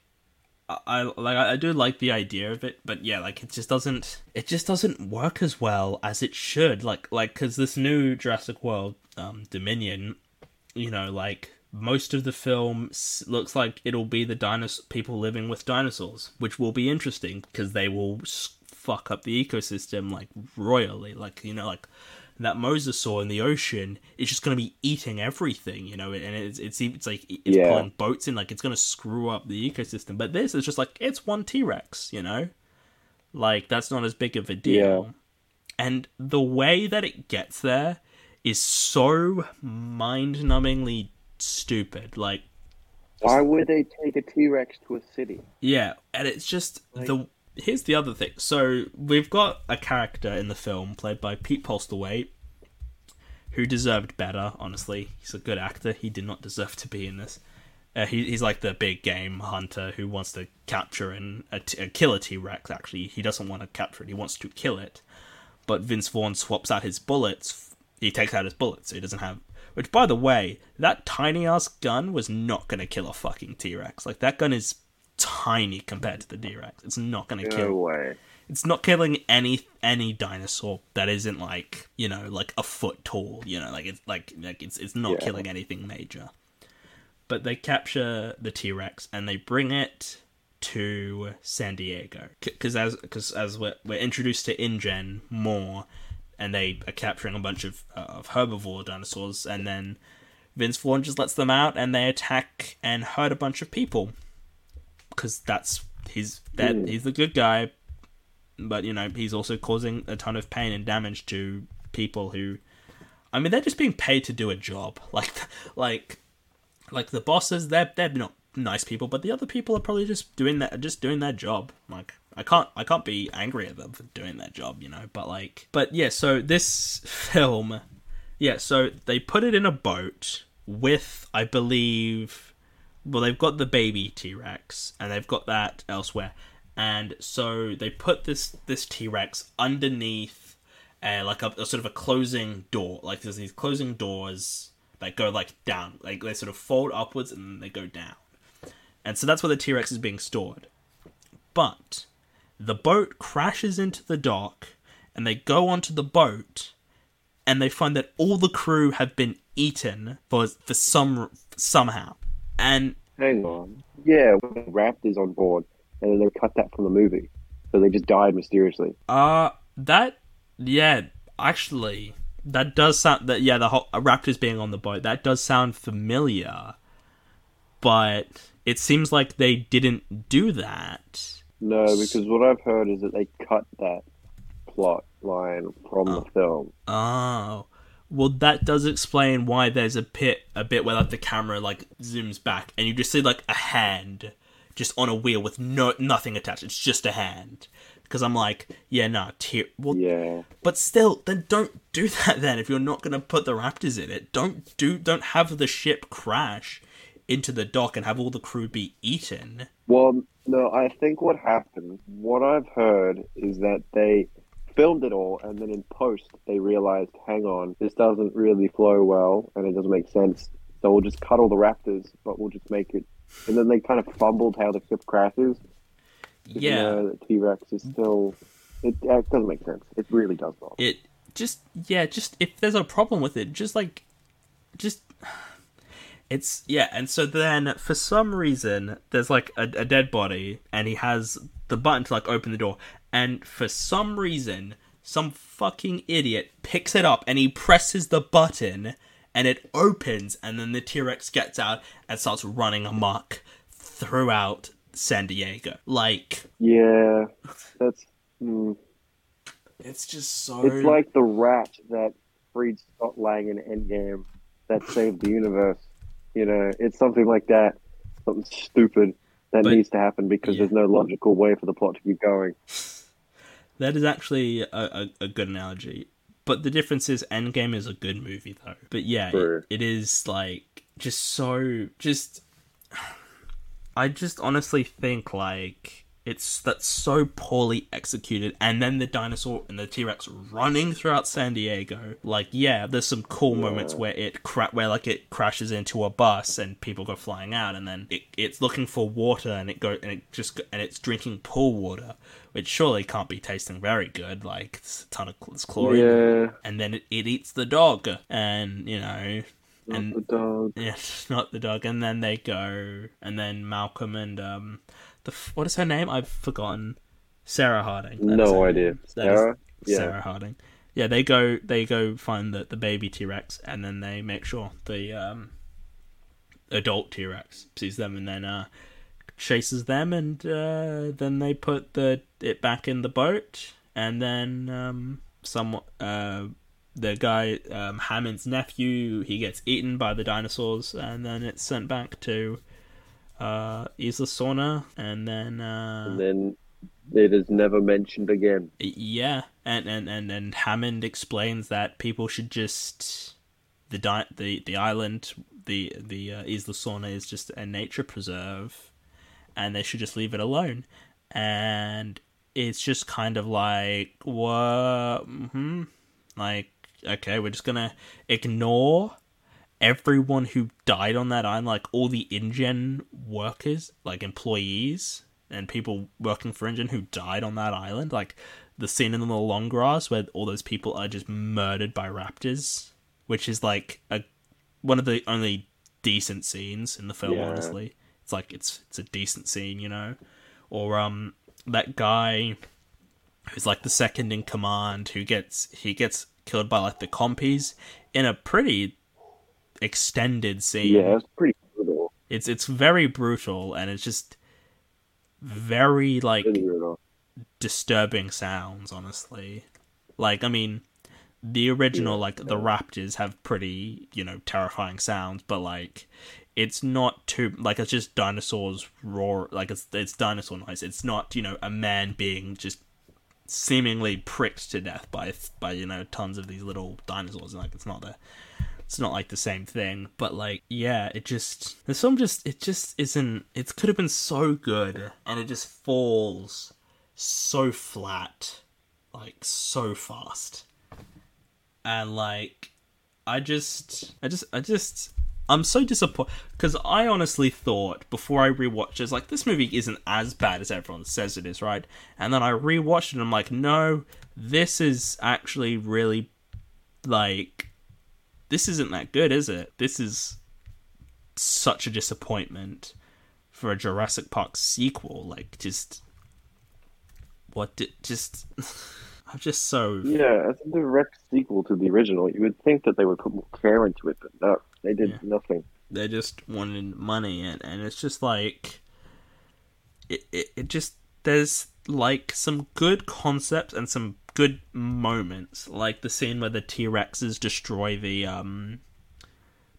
I like I do like the idea of it, but yeah, like it just doesn't it just doesn't work as well as it should. Like, like because this new Jurassic World um, Dominion, you know, like most of the film looks like it'll be the dinos people living with dinosaurs, which will be interesting because they will fuck up the ecosystem like royally. Like you know, like that mosasaur in the ocean is just going to be eating everything, you know, and it's it's it's like it's Yeah. pulling boats in, like it's going to screw up the ecosystem. But this is just like it's one T Rex, you know, like that's not as big of a deal. And the way that it gets there is so mind-numbingly stupid. Like why would they take a T Rex to a city? Yeah, and it's just the. Here's the other thing. So we've got a character in the film played by Pete Postlethwaite, who deserved better. Honestly, he's a good actor. He did not deserve to be in this. Uh, he, he's like the big game hunter who wants to capture and t- kill a T Rex. Actually, he doesn't want to capture it. He wants to kill it. But Vince Vaughn swaps out his bullets. He takes out his bullets, so he doesn't have. Which, by the way, that tiny ass gun was not gonna kill a fucking T Rex. Like that gun is tiny compared to the T Rex. It's not gonna No kill. way. It's not killing any any dinosaur that isn't like you know like a foot tall. You know, like it's like like it's it's not Yeah. killing anything major. But they capture the T Rex and they bring it to San Diego because as because as we're, we're introduced to InGen more, and they are capturing a bunch of uh, of herbivore dinosaurs, and then Vince Vaughn just lets them out and they attack and hurt a bunch of people because that's he's that Mm. he's the good guy. but you know he's also causing a ton of pain and damage to people who, I mean, they're just being paid to do a job. Like, like, like the bosses, they're they're not nice people, but the other people are probably just doing that, just doing their job. Like, I can't I can't be angry at them for doing their job, you know. But like, but yeah. So this film, yeah. So they put it in a boat with, I believe, well, they've got the baby T Rex, and they've got that elsewhere, and so they put this this T Rex underneath, uh, like a, a sort of a closing door. Like there's these closing doors that go like down, like they sort of fold upwards and then they go down, and so that's where the T Rex is being stored. But the boat crashes into the dock, and they go onto the boat, and they find that all the crew have been eaten for for some somehow, and Hang on. Yeah, when Raptors on board, and then they cut that from the movie, so they just died mysteriously. uh that yeah actually that does sound that yeah the whole uh, raptors being on the boat that does sound familiar, but it seems like they didn't do that. No, because what I've heard is that they cut that plot line from the film. Oh. Well, that does explain why there's a bit, a bit where like the camera like zooms back and you just see like a hand just on a wheel with no nothing attached. It's just a hand. Because I'm like, yeah, no, tear. Well, Yeah. but still, then don't do that. Then if you're not gonna put the Raptors in it, don't do, don't have the ship crash into the dock and have all the crew be eaten. Well, no, I think what happened, what I've heard is that they filmed it all and then in post they realized, hang on, this doesn't really flow well and it doesn't make sense. So we'll just cut all the raptors, but we'll just make it. And then they kind of fumbled how the ship crashes. Yeah, the T Rex is still. It, uh, it doesn't make sense. It really does not. it just yeah just if there's a problem with it just like just it's yeah and so then for some reason there's like a, a dead body and he has the button to like open the door and for some reason some fucking idiot picks it up and he presses the button and it opens and then the t-rex gets out and starts running amok throughout san diego like Yeah, that's. Mm, it's just so it's like the rat that freed Scott Lang in Endgame that saved the universe. You know, it's something like that. Something stupid that But- needs to happen because yeah. there's no logical way for the plot to keep going. That is actually a, a, a good analogy. But the difference is Endgame is a good movie though. But yeah, it, it is like just so just I just honestly think like it's that's so poorly executed and then the dinosaur and the T-Rex running throughout San Diego. Like yeah, there's some cool moments where it cra- where like it crashes into a bus and people go flying out and then it, it's looking for water and it go and it just and it's drinking pool water which surely can't be tasting very good. Like it's a ton of it's chlorine, Yeah, and then it, it eats the dog, and you know, not and the dog. yeah, not the dog, and then they go, and then Malcolm and um, the what is her name? I've forgotten. Sarah Harding. No idea. Sarah? Yeah. Sarah Harding. Yeah, they go they go find the, the baby T Rex and then they make sure the um, adult T Rex sees them and then uh, chases them and uh, then they put the it back in the boat. And then um, some uh, the guy um, Hammond's nephew he gets eaten by the dinosaurs and then it's sent back to uh, Isla Sorna and then uh, And then it is never mentioned again. yeah, and and and and Hammond explains that people should just the di- the the island the the uh, Isla Sorna is just a nature preserve, and they should just leave it alone, and it's just kind of like what, hmm like okay, we're just gonna ignore everyone who died on that island, like all the InGen workers, like employees and people working for InGen who died on that island, like the scene in the long grass where all those people are just murdered by raptors, which is like a one of the only decent scenes in the film. Yeah. Honestly, it's like it's it's a decent scene, you know, or um that guy who's like the second in command who gets he gets killed by like the compies in a pretty extended scene. Yeah, it's pretty brutal. It's it's very brutal and it's just very like disturbing sounds. Honestly, like I mean, the original Yeah. like the Raptors have pretty you know terrifying sounds, but like it's not too like it's just dinosaurs roar like it's it's dinosaur noise. It's not you know a man being just seemingly pricked to death by by you know tons of these little dinosaurs. Like it's not the it's not like the same thing, but like yeah, it just the film just it just isn't. It could have been so good, and it just falls so flat, like so fast, and like I just I just I just. I'm so disappointed because I honestly thought before I rewatched it, like this movie isn't as bad as everyone says it is, right? And then I rewatched it and I'm like, no, this is actually really like this isn't that good, is it? This is such a disappointment for a Jurassic Park sequel. Like, just what did just? I'm just so Yeah, as a direct sequel to the original, you would think that they would put more care into it, but no, they did Yeah. nothing. they just wanted money and and it's just like it, it it just there's like some good concepts and some good moments like the scene where the T-Rexes destroy the um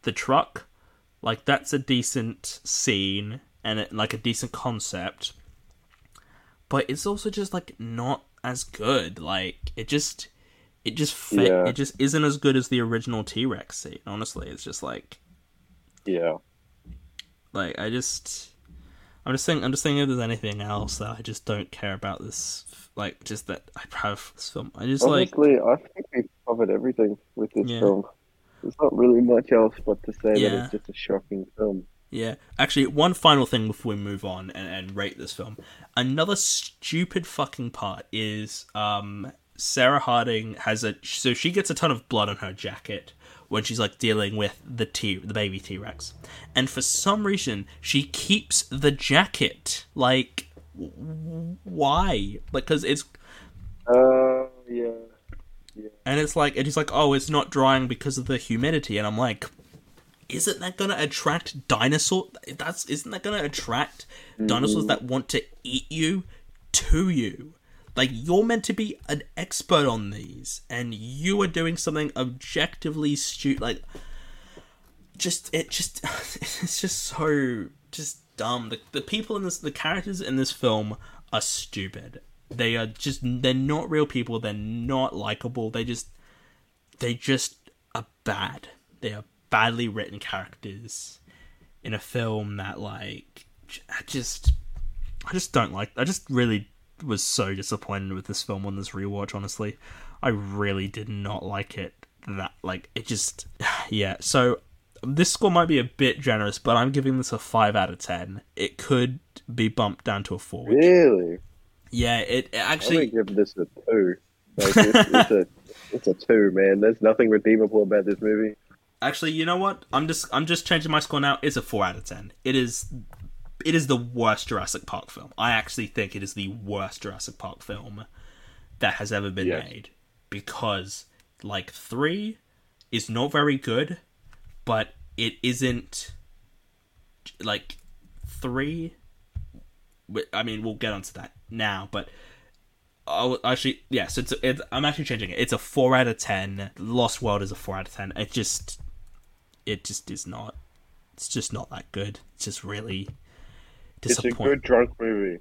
the truck like that's a decent scene and it, like a decent concept but it's also just like not as good like it just it just fa- Yeah. it just isn't as good as the original T-Rex scene honestly it's just like Yeah. like I just, I'm just saying, I'm just thinking if there's anything else that I just don't care about this. Like just that I have this film. I just like Honestly, I think we covered everything with this Yeah. film. There's not really much else but to say Yeah. that it's just a shocking film. Yeah. Actually, one final thing before we move on and, and rate this film. Another stupid fucking part is um Sarah Harding has a so she gets a ton of blood on her jacket when she's like dealing with the T the baby T Rex, and for some reason she keeps the jacket. Like, why? Because it's Uh, yeah. And it's like, and he's like, oh, it's not drying because of the humidity. And I'm like, isn't that gonna attract dinosaur? That's isn't that gonna attract dinosaurs that want to eat you to you? Like you're meant to be an expert on these, and you are doing something objectively stupid. Like, just it just it's just so just dumb. The the people in this, the characters in this film are stupid. They are just they're not real people. They're not likable. They just they just are bad. They are badly written characters in a film that like I just I just don't like. I just really was so disappointed with this film on this rewatch. Honestly, I really did not like it. That like it just yeah. So this score might be a bit generous, but I'm giving this a five out of ten. It could be bumped down to a four. Really? Yeah, it, it actually give this a two. Like, it's, it's a it's a two, man. There's nothing redeemable about this movie. Actually, you know what? I'm just I'm just changing my score now. It's a four out of ten. It is it is the worst Jurassic Park film. I actually think it is the worst Jurassic Park film that has ever been Yes. made. Because like three is not very good, but it isn't like three I mean, we'll get onto that now, but I'll actually, yes, it's, it's I'm actually changing it. It's a four out of ten. Lost World is a four out of ten. It just, it just is not. It's just not that good. It's just really It's a good drunk movie.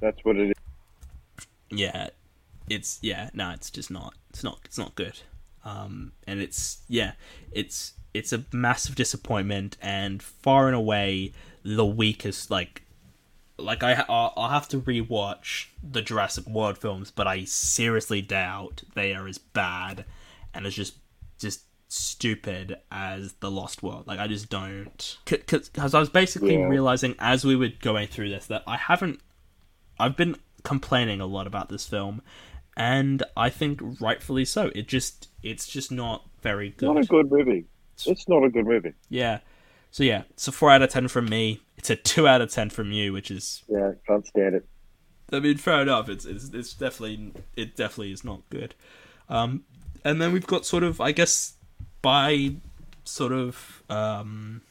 That's what it is. yeah, it's yeah. No, it's just not. It's not. It's not good. Um, and it's yeah. It's it's a massive disappointment and far and away the weakest like like I I'll, I'll have to rewatch the Jurassic World films, but I seriously doubt they are as bad and as just stupid as the Lost World. Like I just don't because I was basically Yeah. realizing as we were going through this that I haven't I've been complaining a lot about this film and I think rightfully so. It just it's just not very good. Not a good movie. It's not a good movie. Yeah. So yeah, it's a four out of ten from me. It's a two out of ten from you, which is Yeah, can't stand it. I mean, fair enough. It's it's, it's definitely it definitely is not good. Um, and then we've got sort of I guess by sort of um,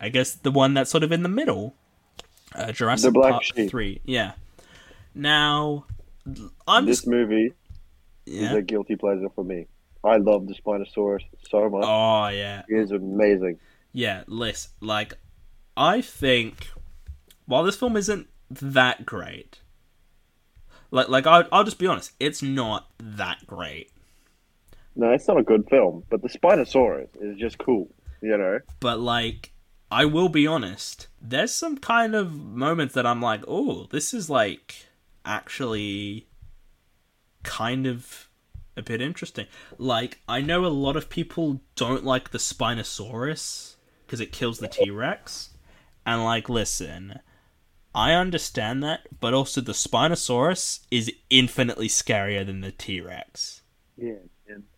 I guess the one that's sort of in the middle, uh, Jurassic Park Sheep. three. Yeah. Now I'm this just movie yeah. is a guilty pleasure for me. I love the Spinosaurus so much. Oh yeah, It is amazing. yeah. Listen, like I think while this film isn't that great, like like I, I'll just be honest, it's not that great. No, it's not a good film, but the Spinosaurus is just cool. You know, But like, I will be honest, there's some kind of moments that I'm like, oh, this is like actually kind of a bit interesting. Like, I know a lot of people don't like the Spinosaurus because it kills the T Rex. And like, listen, I understand that, but also the Spinosaurus is infinitely scarier than the T Rex. yeah,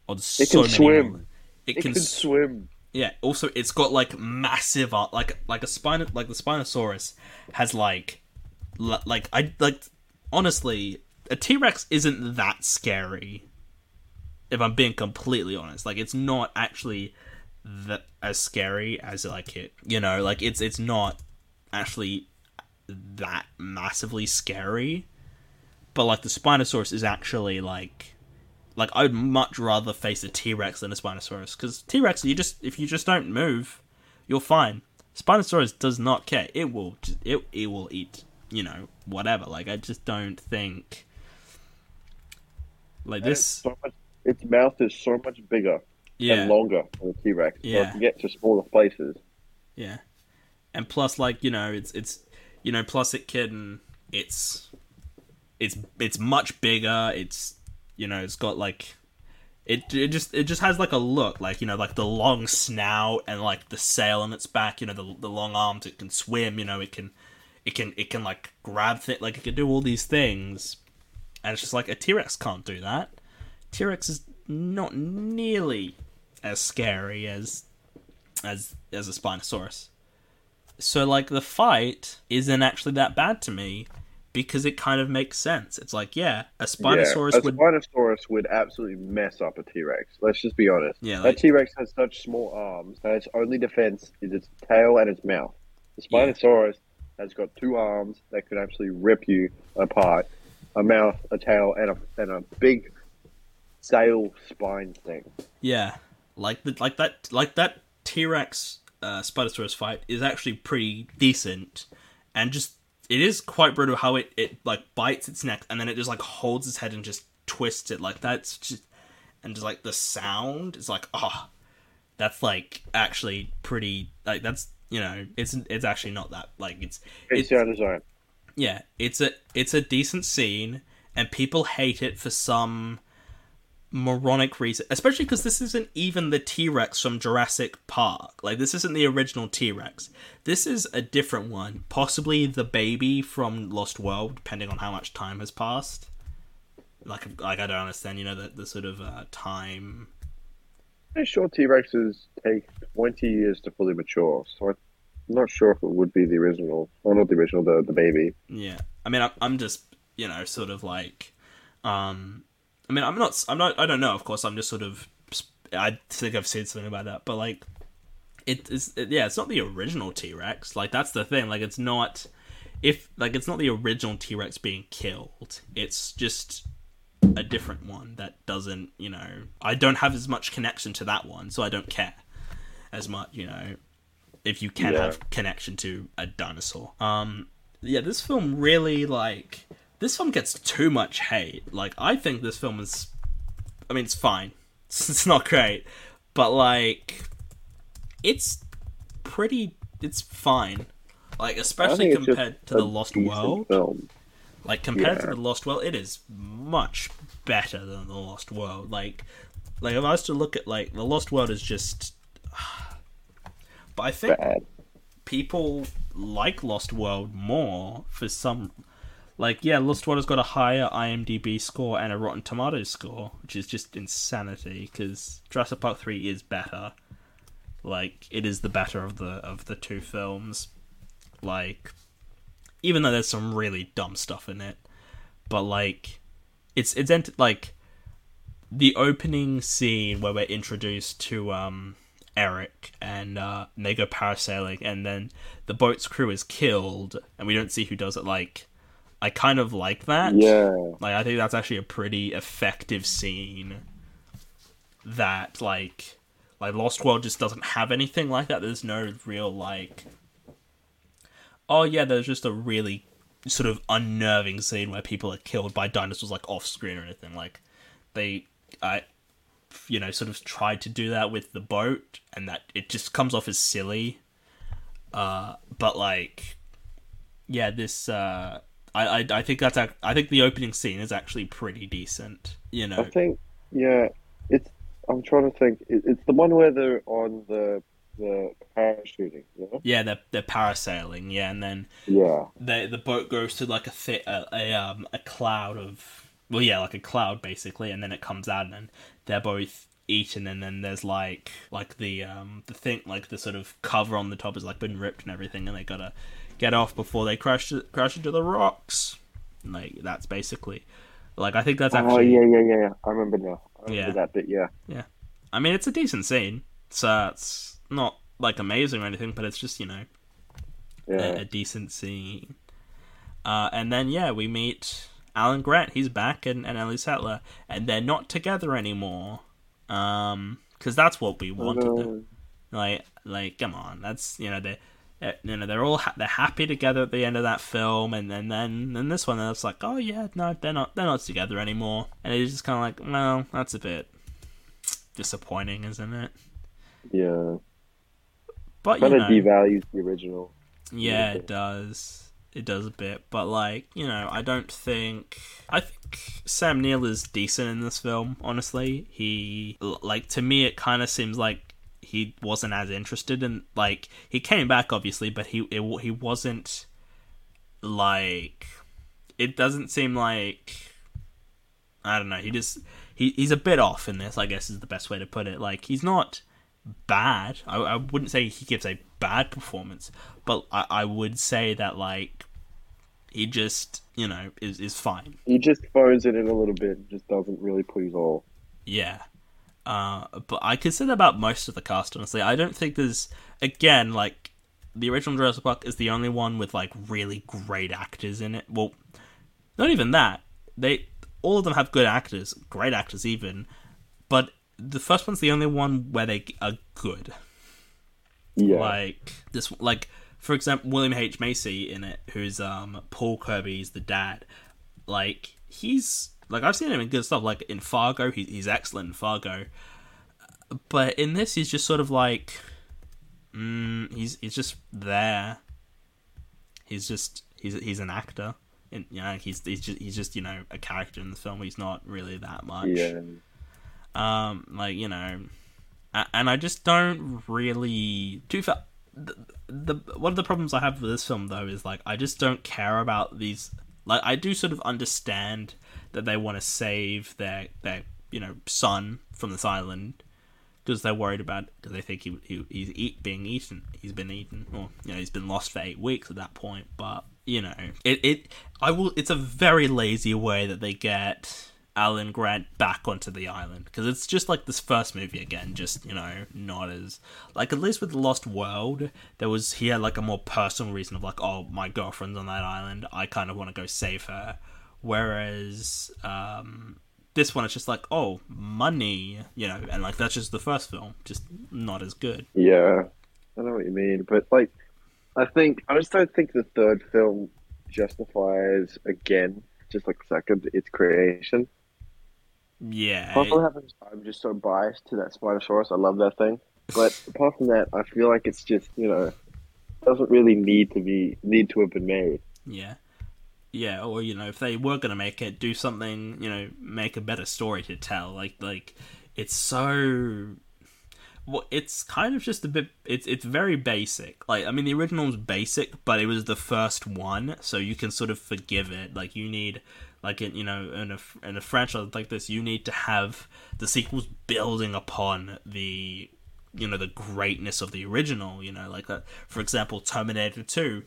Or It so can many swim. It, it can, can swim. yeah. Also, it's got like massive art, like like a spine, like the Spinosaurus has like, like I like. Honestly, a T Rex isn't that scary. If I'm being completely honest, like it's not actually that as scary as like it. You know, like it's it's not actually that massively scary. But like the Spinosaurus is actually like like I'd much rather face a T Rex than a Spinosaurus because T Rex, you just if you just don't move, you're fine. Spinosaurus does not care. It will just, it it will eat you know whatever. Like I just don't think like And it's this. so much, its mouth is so much bigger Yeah, and longer than a T Rex. So Yeah. can get to smaller places. yeah, and plus like you know it's it's you know plus it can it's it's it's much bigger. It's you know it's got like it it just it just has like a look like you know like the long snout and like the sail on its back you know the the long arms it can swim you know it can it can it can like grab th- like it can do all these things. And it's just like a T-Rex can't do that. T-Rex is not nearly as scary as as as a Spinosaurus. So like the fight isn't actually that bad to me because it kind of makes sense it's like yeah a Spinosaurus yeah, a would Spinosaurus would absolutely mess up a T Rex. Let's just be honest. Yeah, that T Rex has such small arms that its only defense is its tail and its mouth. The Yeah. Spinosaurus has got two arms that could absolutely rip you apart, a mouth, a tail, and a and a big sail spine thing. Yeah, like the like that like that T Rex uh, Spinosaurus fight is actually pretty decent, and just it is quite brutal how it it like bites its neck and then it just like holds its head and just twists it like that's just and just like the sound is like ah, that's like actually pretty like that's you know it's it's actually not that like it's it's design. yeah, it's a it's a decent scene, and people hate it for some moronic reason. Especially because this isn't even the T Rex from Jurassic Park. Like this isn't the original T Rex. This is a different one, possibly the baby from Lost World, depending on how much time has passed. Like, like I don't understand, you know, the the sort of uh, time. I'm sure T Rexes take 20 years to fully mature, so I'm not sure if it would be the original. Or not the original, the, the baby. Yeah, I mean, I'm, I'm just you know sort of like, um, I mean, I'm not, I'm not, I don't know. Of course, I'm just sort of, I think I've said something about that, but like, it is, it, yeah, it's not the original T Rex. Like that's the thing. Like it's not, if like it's not the original T Rex being killed. It's just a different one that doesn't, you know, I don't have as much connection to that one, so I don't care as much, you know, if you can Yeah. have connection to a dinosaur. Um, yeah, this film really like this film gets too much hate. Like, I think this film is, I mean, it's fine. It's not great, but like, it's pretty. It's fine. Like, especially it's compared to the Lost World. Film. Like compared to the Lost World, it is much better than the Lost World. Like, like if I was to look at like the Lost World is just, but I think Bad. people like Lost World more for some. Like, yeah, Lost has got a higher IMDb score and a Rotten Tomatoes score, which is just insanity because Jurassic Park Three is better. Like, it is the better of the of the two films. Like, even though there's some really dumb stuff in it, but like, it's it's ent- like the opening scene where we're introduced to um Eric and uh, and they go parasailing, and then the boat's crew is killed, and we don't see who does it. Like, I kind of like that. Yeah. Like I think that's actually a pretty effective scene. That like like Lost World just doesn't have anything like that. There's no real like Oh yeah, there's just a really sort of unnerving scene where people are killed by dinosaurs like off screen or anything. Like they I you know, sort of tried to do that with the boat and that it just comes off as silly. Uh but like yeah, this uh I, I, I think that's ac- I think the opening scene is actually pretty decent. You know, I think, yeah, it's. I'm trying to think. It, it's the one where they're on the the parachuting. Yeah. yeah, they're they're parasailing, yeah, and then Yeah. the the boat goes to like a thi- a, a um a cloud of well, yeah, like a cloud basically, and then it comes out and then they're both eaten, and then there's like like the um the thing like the sort of cover on the top has like been ripped and everything, and they gotta get off before they crash crash into the rocks. Like that's basically like I think that's Oh actually yeah, yeah, yeah, yeah. I remember now. I remember Yeah. that bit. Yeah. Yeah. I mean, it's a decent scene. So it's not like amazing or anything, but it's just you know Yeah. a, a decent scene. Uh, and then yeah, we meet Alan Grant. He's back, and, and Ellie Sattler, and they're not together anymore. Um, because that's what we wanted. no. Like, like, come on, that's you know they. Uh, You know they're all ha- they're happy together at the end of that film, and then then then this one, and it's like, oh yeah, no, they're not they're not together anymore, and it's just kind of like, well, that's a bit disappointing, isn't it? Yeah. But you Kind of devalues the original. Yeah, it does. It does a bit, but like you know, I don't think I think Sam Neill is decent in this film. Honestly, he like to me, it kind of seems like he wasn't as interested in like he came back obviously, but he it, he wasn't like it doesn't seem like I don't know. He just he he's a bit off in this. I guess is the best way to put it. Like he's not bad. I, I wouldn't say he gives a bad performance, but I, I would say that like he just you know is is fine. He just phones it in a little bit. Just doesn't really put his all. Yeah. Uh, but I could say that about most of the cast. Honestly, I don't think there's again like the original Jurassic Park is the only one with like really great actors in it. Well, not even that. They all of them have good actors, great actors even, but the first one's the only one where they are good. Yeah. Like this, like for example, William H Macy in it, who's um Paul Kirby's the dad. Like he's like I've seen him in good stuff. Like in Fargo, he, he's excellent in Fargo. But in this, he's just sort of like, mm, he's he's just there. He's just he's he's an actor. And, you know, he's he's just he's just you know a character in the film. He's not really that much yeah. um like you know and i just don't really do fa- the, the one of the problems i have with this film though is like i just don't care about these like i do sort of understand that they want to save their their you know son from this island because they're worried about because they think he, he he's eat, being eaten. He's been eaten or you know he's been lost for eight weeks at that point but you know it it i will it's a very lazy way that they get alan grant back onto the island because it's just like this first movie again just you know not as like at least with lost world there was he had like a more personal reason of like oh my girlfriend's on that island i kind of want to go save her whereas um this one it's just like oh money you know and like that's just the first film just not as good Yeah. I know what you mean, but like, I think I just don't think the third film justifies again, just like second, its creation. yeah it- having, I'm just so biased to that Spinosaurus. I love that thing. But apart from that, I feel like it's just you know doesn't really need to be need to have been made. yeah yeah or you know if they were gonna make it do something you know make a better story to tell. Like like it's so well it's kind of just a bit it's it's very basic. Like i mean the original was basic but it was the first one so you can sort of forgive it. Like you need like in you know in a in a franchise like this you need to have the sequels building upon the you know the greatness of the original you know like that for example terminator 2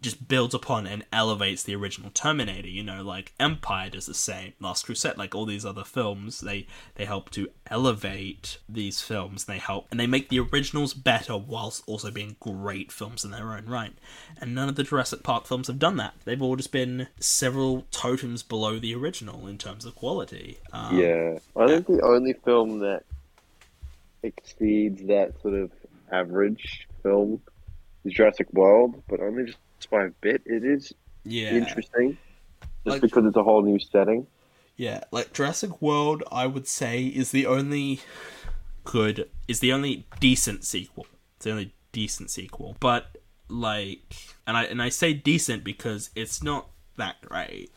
just builds upon and elevates the original Terminator. You know, like Empire does the same, Last Crusade, like all these other films, they they help to elevate these films. They help and they make the originals better whilst also being great films in their own right. And none of the Jurassic Park films have done that. They've all just been several totems below the original in terms of quality. Um, yeah, I think the only film that exceeds that sort of average film is Jurassic World, but only just by a bit. It is yeah. interesting, just Like- because it's a whole new setting. Yeah, like Jurassic World, I would say is the only good, is the only decent sequel. It's the only decent sequel, but like, and I and I say decent because it's not that great.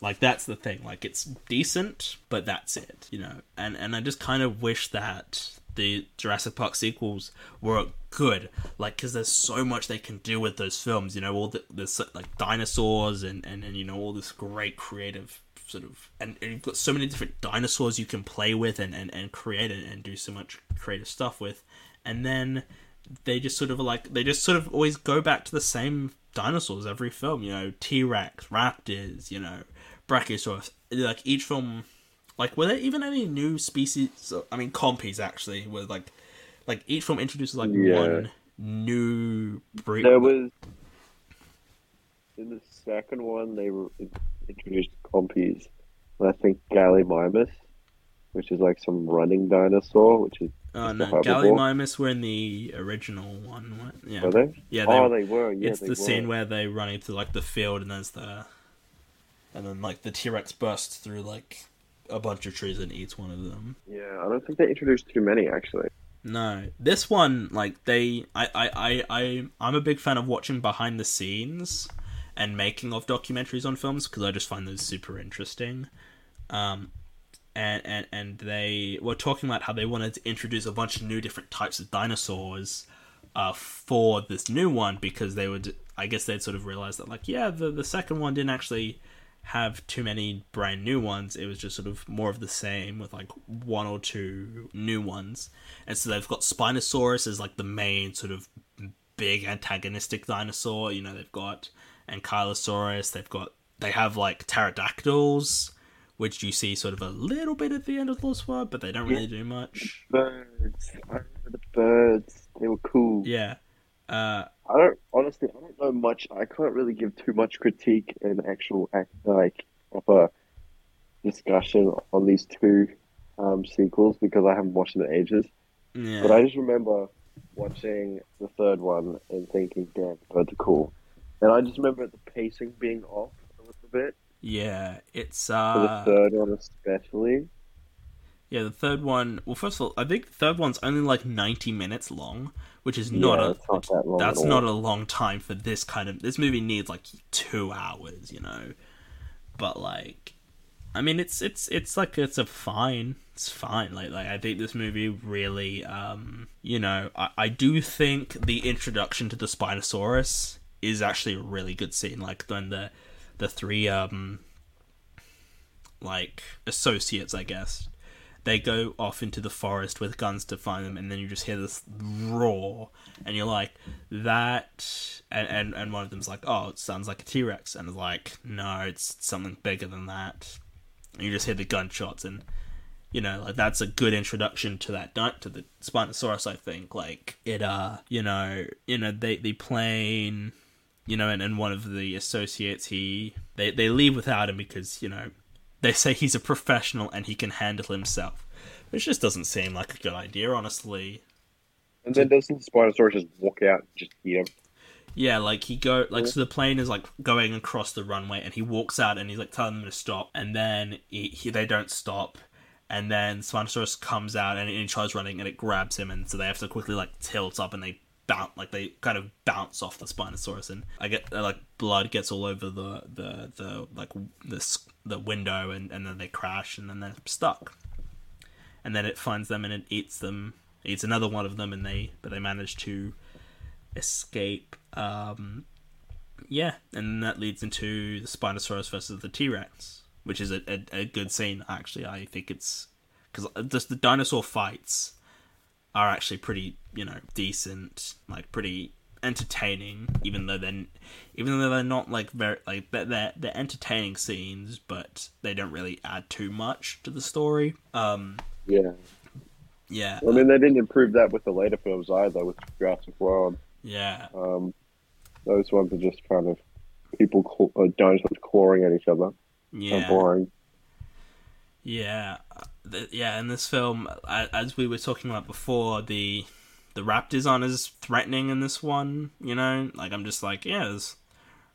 Like that's the thing. Like it's decent, but that's it. You know, and and I just kind of wish that the Jurassic Park sequels were good. Like, because there's so much they can do with those films. You know, all the there's like dinosaurs and and and you know all this great creative sort of and, and you've got so many different dinosaurs you can play with and and, and create and, and do so much creative stuff with and then they just sort of like they just sort of always go back to the same dinosaurs every film you know t-rex raptors you know brachiosaurus like each film like were there even any new species i mean compies actually were like like each film introduces like Yeah. one new breed There was in the second one they were introduced compies, and I think Gallimimus, which is like some running dinosaur, which is oh just no gallimimus were in the original one what? yeah were they? yeah they, oh, they were. Yeah, it's they the were. scene where they run into like the field and there's the and then like the T-Rex bursts through like a bunch of trees and eats one of them. Yeah, I don't think they introduced too many actually. No, this one like they I I I, I I'm a big fan of watching behind the scenes and making of documentaries on films because I just find those super interesting. Um and, and and they were talking about how they wanted to introduce a bunch of new different types of dinosaurs uh, for this new one because they would I guess they'd sort of realized that like yeah the the second one didn't actually have too many brand new ones it was just sort of more of the same with like one or two new ones and so they've got Spinosaurus as like the main sort of big antagonistic dinosaur you know they've got Ankylosaurus they've got they have like pterodactyls which you see sort of a little bit at the end of the Lost World, but they don't really do much. Birds. I remember the birds. They were cool. Yeah. Uh, I don't honestly. I don't know much. I can't really give too much critique and actual act- like proper discussion on these two um, sequels because I haven't watched them in ages. yeah. But I just remember watching the third one and thinking, "Damn, birds are cool." And I just remember the pacing being off a little bit yeah, it's for uh the third one, especially. Yeah, the third one. Well, first of all, I think the third one's only like 90 minutes long, which is not yeah, a not that long. that's not a long time for this kind of this movie needs like 2 hours, you know. But like I mean it's it's it's like it's a fine. It's fine. Like like I think this movie really um you know, I, I do think the introduction to the Spinosaurus is actually a really good scene like when the the three um like associates, I guess. They go off into the forest with guns to find them, and then you just hear this roar, and you're like, "That," and and, and one of them's like, "Oh, it sounds like a T Rex," and it's like, "No, it's something bigger than that." And you just hear the gunshots, and you know, like that's a good introduction to that to the Spinosaurus. I think, like it, uh, you know, you know, they the plane, you know, and, and one of the associates, he they they leave without him because you know they say he's a professional and he can handle himself, which just doesn't seem like a good idea, honestly. And then doesn't Spinosaurus just walk out and just eat him? Yeah, like he go like so the plane is like going across the runway and he walks out and he's like telling them to stop and then he, he they don't stop and then Spinosaurus comes out and he tries running and it grabs him and so they have to quickly like tilt up and they bounce like they kind of bounce off the Spinosaurus and I get like blood gets all over the the the like the the window and and then they crash and then they're stuck and then it finds them and it eats them eats another one of them and they but they manage to escape. Um, yeah, and that leads into the Spinosaurus versus the T Rex, which is a, a, a good scene. Actually, I think it's because just the dinosaur fights are actually pretty, you know, decent, like pretty entertaining, even though they're even though they're not like very like they're they're, they're entertaining scenes, but they don't really add too much to the story. Um, Yeah. yeah, I mean, they didn't improve that with the later films either, with Jurassic World. yeah, Um, those ones are just kind of people, claw- uh, dinosaurs clawing at each other. Yeah. boring. Yeah, uh, yeah. In this film, as we were talking about before, the the raptors aren't as threatening in this one. You know, like I'm just like, yeah, there's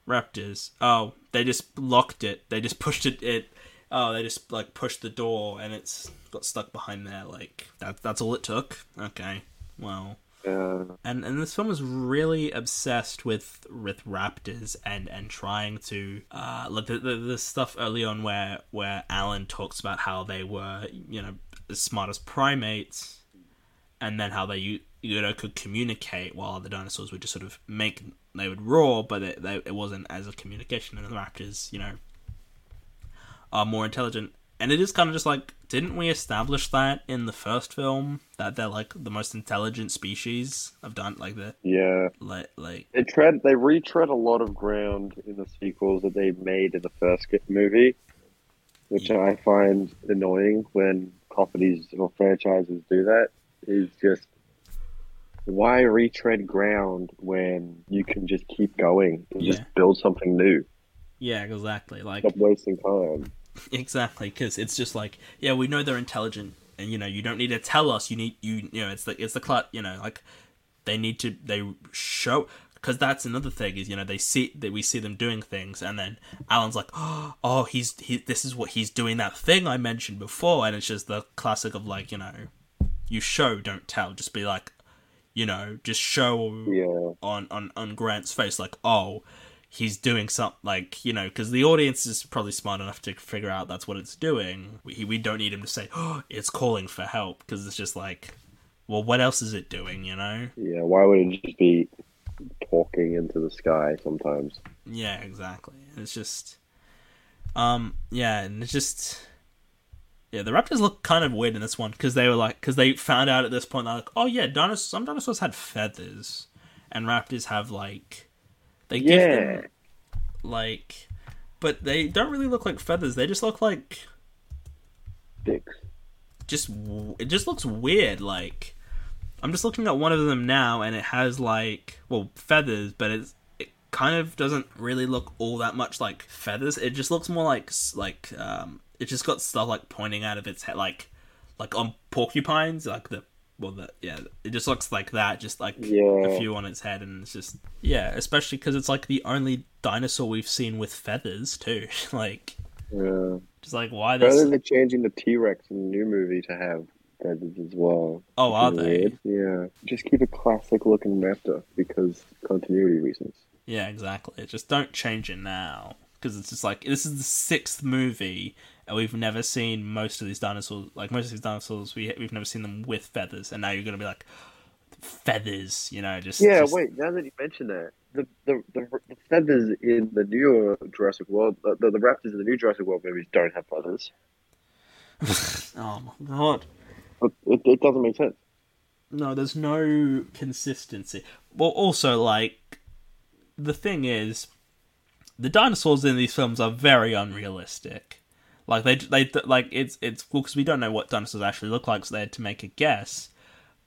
raptors. Oh, they just locked it. They just pushed it. It. Oh, they just like pushed the door and it's got stuck behind there. Like that. That's all it took. Okay. Well, Uh, and and this film is really obsessed with with raptors and and trying to uh like the, the the stuff early on where where Alan talks about how they were you know as smart as primates and then how they you know could communicate while the dinosaurs would just sort of make they would roar but it, they, it wasn't as a communication and the raptors you know are more intelligent and it is kind of just like didn't we establish that in the first film that they're like the most intelligent species i've done like the yeah. like like They tread, they retread a lot of ground in the sequels that they made in the first movie, which I find annoying when companies or franchises do that. Is just why retread ground when you can just keep going and Yeah. just build something new? yeah exactly like Stop wasting time. exactly because it's just like yeah we know they're intelligent and you know you don't need to tell us you need you you know it's the it's the clut you know like they need to they show because that's another thing is you know they see that we see them doing things and then alan's like oh he's he this is what he's doing that thing i mentioned before and it's just the classic of like you know you show don't tell just be like you know just show Yeah, on on on Grant's face, like, oh, he's doing something, like you know, because the audience is probably smart enough to figure out that's what it's doing. We we don't need him to say, oh, it's calling for help, because it's just like, well, what else is it doing, you know? yeah. Why would it just be talking into the sky sometimes? Yeah, exactly. It's just, um, yeah, and it's just. Yeah, the raptors look kind of weird in this one because they were like, because they found out at this point, they're like, oh yeah, dinosaurs, some dinosaurs had feathers, and raptors have like, they give Yeah. them like but they don't really look like feathers they just look like Dicks. just it just looks weird like i'm just looking at one of them now and it has like well feathers but it's it kind of doesn't really look all that much like feathers it just looks more like like um it just got stuff like pointing out of its head like like on porcupines like the well the yeah it just looks like that just like Yeah. a few on its head and it's just yeah especially because it's like the only dinosaur we've seen with feathers too like Yeah. just like why this they're changing the T Rex in the new movie to have feathers as well. oh are is they weird. Yeah. Just keep a classic looking raptor because continuity reasons. Yeah, exactly. Just don't change it now because it's just like this is the sixth movie we've never seen most of these dinosaurs. Like most of these dinosaurs, we we've never seen them with feathers, and now you're gonna be like feathers, you know? Just Yeah, just- wait, now that you mention that, the, the, the, the feathers in the newer Jurassic World, the, the raptors in the new Jurassic World movies don't have feathers. oh my god. It, it, it doesn't make sense. No, there's no consistency. Well, also like the thing is, the dinosaurs in these films are very unrealistic. Like they, they like it's it's well because we don't know what dinosaurs actually look like, so they had to make a guess.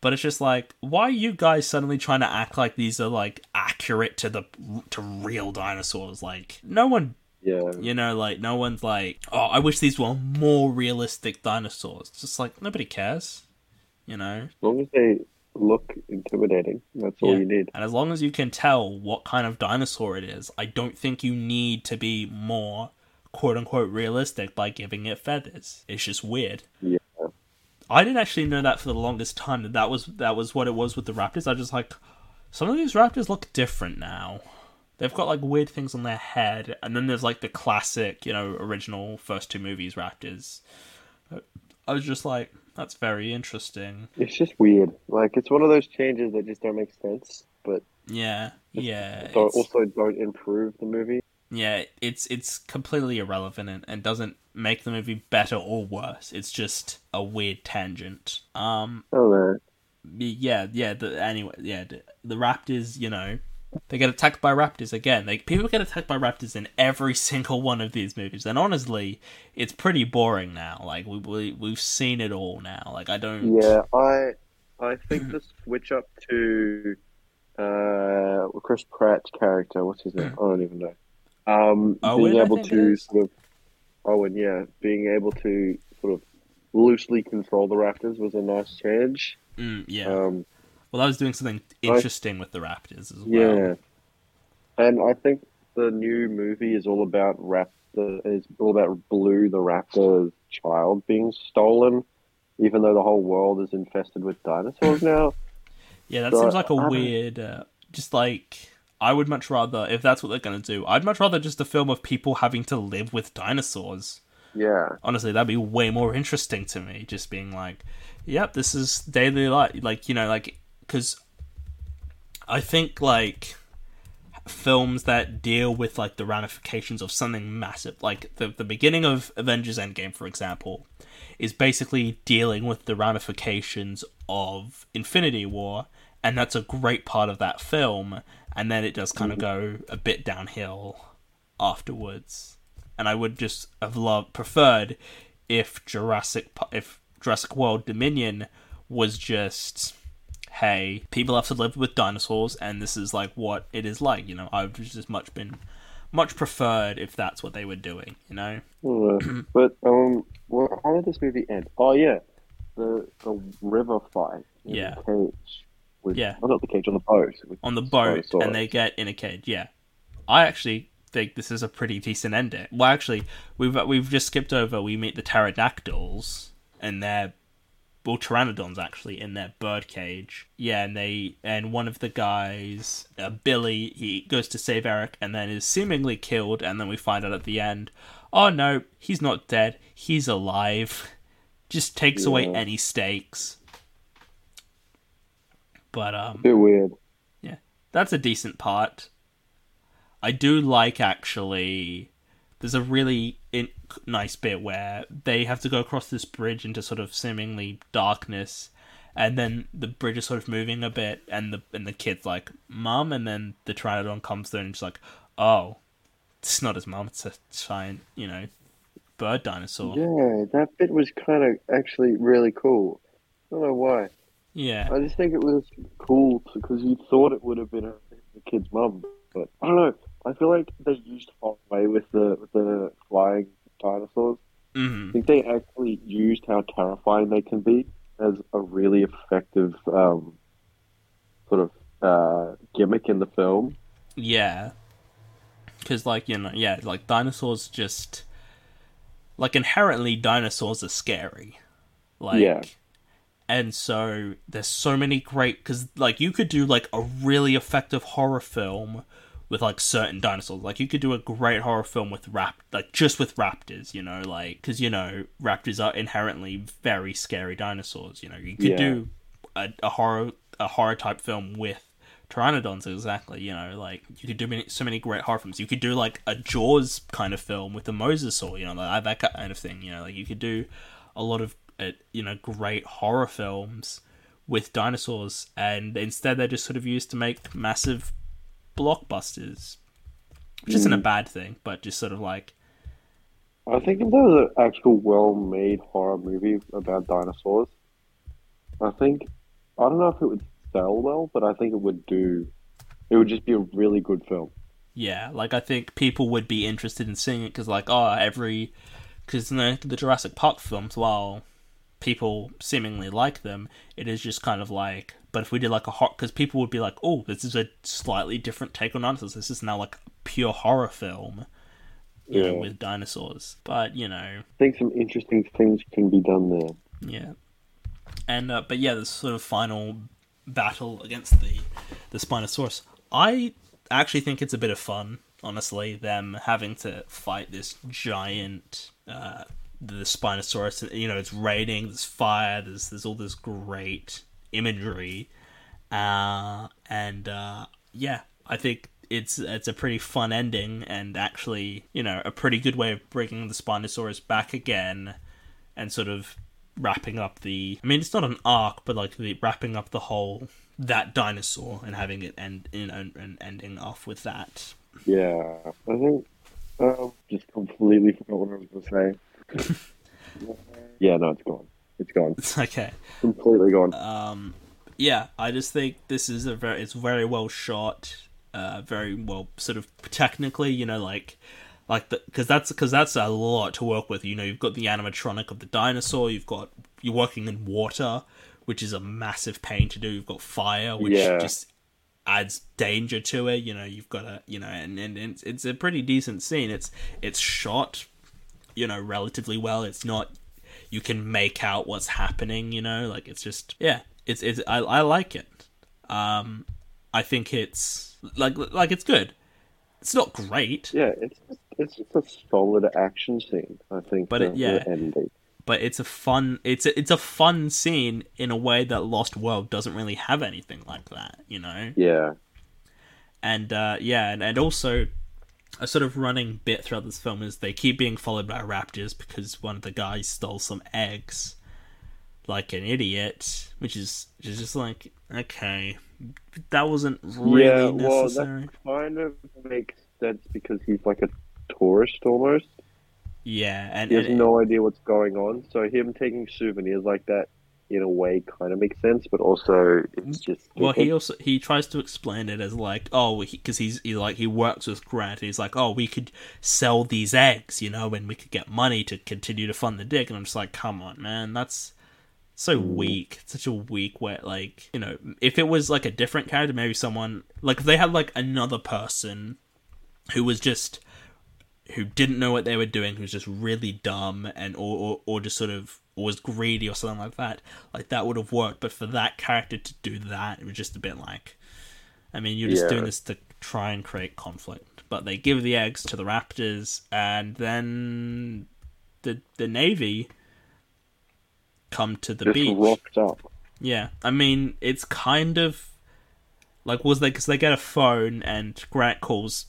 But it's just like, why are you guys suddenly trying to act like these are like accurate to the to real dinosaurs? Like no one, Yeah. you know, like no one's like, oh, I wish these were more realistic dinosaurs. It's just like nobody cares, you know. As long as they look intimidating, that's all you need. And as long as you can tell what kind of dinosaur it is, I don't think you need to be more quote unquote realistic by giving it feathers. It's just weird. Yeah. I didn't actually know that for the longest time that that was that was what it was with the raptors. I was just like some of these raptors look different now. They've got like weird things on their head, and then there's like the classic, you know, original first two movies raptors. I was just like, that's very interesting. It's just weird. Like, it's one of those changes that just don't make sense, but Yeah, yeah. also don't improve the movie. Yeah, it's it's completely irrelevant and, and doesn't make the movie better or worse. It's just a weird tangent. Um, I don't yeah, yeah. The, anyway, yeah, the, the Raptors, you know, they get attacked by raptors again. Like people get attacked by raptors in every single one of these movies, and honestly, it's pretty boring now. Like we, we we've seen it all now. Like I don't. Yeah, I I think the switch up to uh, Chris Pratt's character, what's his name? I don't even know. Um, Owen, being able to sort of Owen, yeah, being able to sort of loosely control the Raptors was a nice change. Mm, yeah. Um, well, I was doing something interesting with the raptors as well. yeah, and I think the new movie is all about Raptor. Is all about Blue, the Raptor's child, being stolen. Even though the whole world is infested with dinosaurs now. Yeah, that So, seems like a don't- weird. Uh, just like I would much rather, if that's what they're gonna do, I'd much rather just a film of people having to live with dinosaurs. Yeah, honestly that'd be way more interesting to me just being like yep this is daily life like you know like because i think like films that deal with like the ramifications of something massive like the, the beginning of avengers endgame for example is basically dealing with the ramifications of infinity war and that's a great part of that film and then it does kind of go a bit downhill afterwards and I would just have loved preferred if Jurassic if Jurassic World Dominion was just hey people have to live with dinosaurs and this is like what it is like you know I would just much been much preferred if that's what they were doing you know Uh, but um, well, how did this movie end? Oh yeah, the the river fight. Yeah. the cage. With, Yeah. oh, not the cage on the boat. on the boat and they get in a cage yeah. I actually think this is a pretty decent ending. Well actually we've we've just skipped over we meet the pterodactyls and they're well pteranodons actually in their bird cage yeah and they and one of the guys uh, billy he goes to save eric and then is seemingly killed and then we find out at the end oh no he's not dead. He's alive. Just takes away any stakes but um bit weird. Yeah, that's a decent part. I do like actually. There's a really in- nice bit where they have to go across this bridge into sort of seemingly darkness, and then the bridge is sort of moving a bit, and the and the kid's like, "Mum," and then the Pteranodon comes through and she's like, "Oh, it's not his mum; it's a giant, you know, bird dinosaur." Yeah, that bit was kind of actually really cool. I don't know why. Yeah, I just think it was cool because you thought it would have been a, the kid's mum, but I don't know. I feel like they used far away with the with the flying dinosaurs. I hmm think they actually used how terrifying they can be as a really effective um, sort of uh, gimmick in the film. Yeah. Because, like, you know, yeah, like, dinosaurs just. Like, inherently, dinosaurs are scary. Like. Yeah. And so, there's so many great. Because, like, you could do, like, a really effective horror film with, like, certain dinosaurs. Like, you could do a great horror film with rap. Like, just with raptors, you know? Like, because, you know, raptors are inherently very scary dinosaurs, you know? You could Yeah. do a, a horror a horror type film with pteranodons exactly you know like you could do many, so many great horror films you could do like a jaws kind of film with the mosasaur you know like that kind of thing you know like you could do a lot of uh, you know great horror films with dinosaurs and instead they're just sort of used to make massive blockbusters which isn't a bad thing but just sort of like I think if there was an actual well-made horror movie about dinosaurs, I think I don't know if it would sell well, but I think it would do. It would just be a really good film. Yeah, like I think people would be interested in seeing it because, like, oh, every because you know, the Jurassic Park films, while people seemingly like them, it is just kind of like. But if we did like a hot, because people would be like, oh, this is a slightly different take on dinosaurs. This is now like a pure horror film, you know, Yeah. with dinosaurs. But you know, I think some interesting things can be done there. yeah, and uh, but yeah, the sort of final battle against the the Spinosaurus. I actually think it's a bit of fun, honestly. Them having to fight this giant, uh, the Spinosaurus. You know, it's raining. There's fire. There's there's all this great imagery, uh, and uh, yeah, I think it's it's a pretty fun ending, and actually, you know, a pretty good way of bringing the Spinosaurus back again, and sort of wrapping up the. I mean, it's not an arc, but like the wrapping up the whole that dinosaur and having it end, you know, and ending off with that. Yeah, I think. Um, just completely forgot what I was going to say. Yeah, no, it's gone. It's gone. It's okay. Completely gone. Um, yeah, I just think this is a very. It's very well shot. Uh, very well, sort of technically, you know, like like the because that's because that's a lot to work with. You know, you've got the animatronic of the dinosaur. You've got you're working in water, which is a massive pain to do. You've got fire, which Yeah. just adds danger to it. You know, you've got a you know, and, and it's it's a pretty decent scene. It's it's shot, you know, relatively well. It's not you can make out what's happening. You know, like it's just yeah, it's it's I I like it. Um, I think it's like like it's good. It's not great. Yeah, it's just, it's just a solid action scene. I think. But the, it- yeah. but it's a fun it's a, it's a fun scene in a way that Lost World doesn't really have anything like that, you know. Yeah, And uh, yeah, and, and also a sort of running bit throughout this film is they keep being followed by raptors because one of the guys stole some eggs, like an idiot, which is which is just like okay, that wasn't really yeah. Well, necessary. that kind of makes sense because he's like a tourist almost. Yeah, and, He has and no idea what's going on. So him taking souvenirs like that, in a way, kind of makes sense. But also, it's just Well, he also he tries to explain it as like, oh, because he's he, like he works with Grant. He's like, oh, we could sell these eggs, you know, and we could get money to continue to fund the dig. And I'm just like, come on, man, that's so hmm. weak. It's such a weak way. Like, you know, if it was like a different character, maybe someone like if they had like another person who was just who didn't know what they were doing, who was just really dumb and or or, or just sort of was greedy or something like that, like that would have worked. But for that character to do that, it was just a bit like, I mean, you're just Yeah. doing this to try and create conflict. But they give the eggs to the Raptors, and then the the Navy come to the just beach. rocked up. Yeah, I mean, it's kind of like was they because they get a phone and Grant calls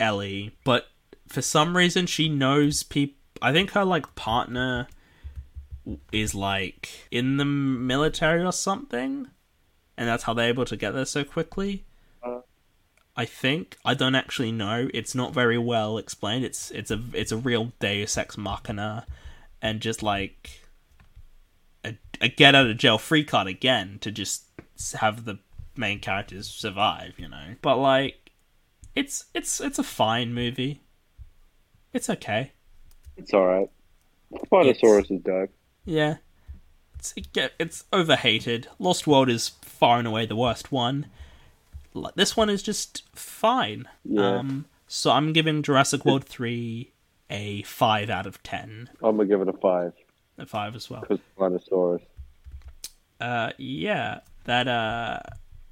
Ellie, but for some reason she knows people. I think her like partner is like in the military or something, and that's how they're able to get there so quickly. Uh. I think I don't actually know. It's not very well explained. It's it's a it's a real Deus Ex Machina, and just like a, a get out of jail free card again to just have the main characters survive, you know. But like, it's it's it's a fine movie. It's okay. It's all right. Spinosaurus is dope. Yeah, it's it get, it's overhated. Lost World is far and away the worst one. This one is just fine. Yeah. Um, so I'm giving Jurassic World three a five out of ten. I'm gonna give it a five A five as well. because Spinosaurus. Uh, yeah, that uh,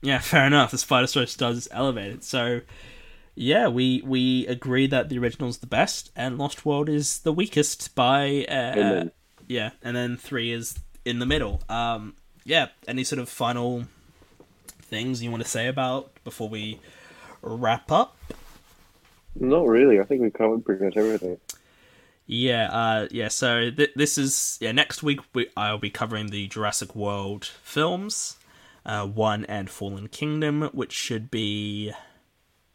yeah, fair enough. The Spinosaurus does elevate it. So, yeah, we we agree that the original's the best, and Lost World is the weakest by uh. Yeah, and then three is in the middle. Um, yeah, any sort of final things you want to say about before we wrap up? Not really. I think we covered pretty much everything. Yeah, uh, yeah. So th- this is yeah. Next week we- I'll be covering the Jurassic World films, uh, one and Fallen Kingdom, which should be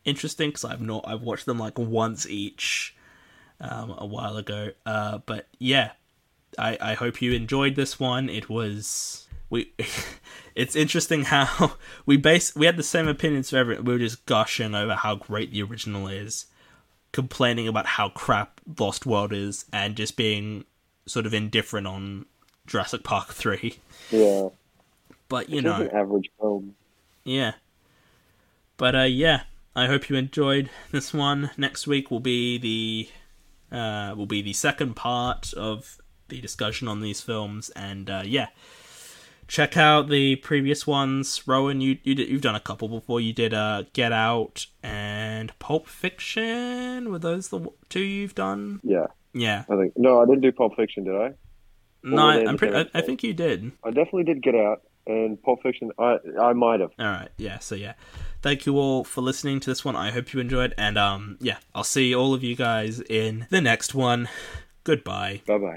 interesting because I've not I've watched them like once each um, a while ago. Uh, but yeah, I I hope you enjoyed this one. It was we. it's interesting how we base we had the same opinions for everything. We were just gushing over how great the original is complaining about how crap Lost World is and just being sort of indifferent on Jurassic Park 3. Yeah, But, you it's know, an average film. yeah. But, uh, yeah, I hope you enjoyed this one. Next week will be the, uh, will be the second part of the discussion on these films. And, uh, yeah. Check out the previous ones. Rowan, you, you did, you've done a couple before. You did uh, Get Out and Pulp Fiction. Were those the two you've done? Yeah, Yeah. I think. No, I didn't do Pulp Fiction, did I? No, were I'm pretty. I, I think you did. I definitely did Get Out and Pulp Fiction. I I might have. All right. Yeah. So yeah, thank you all for listening to this one. I hope you enjoyed, and um, yeah, I'll see all of you guys in the next one. Goodbye. Bye bye.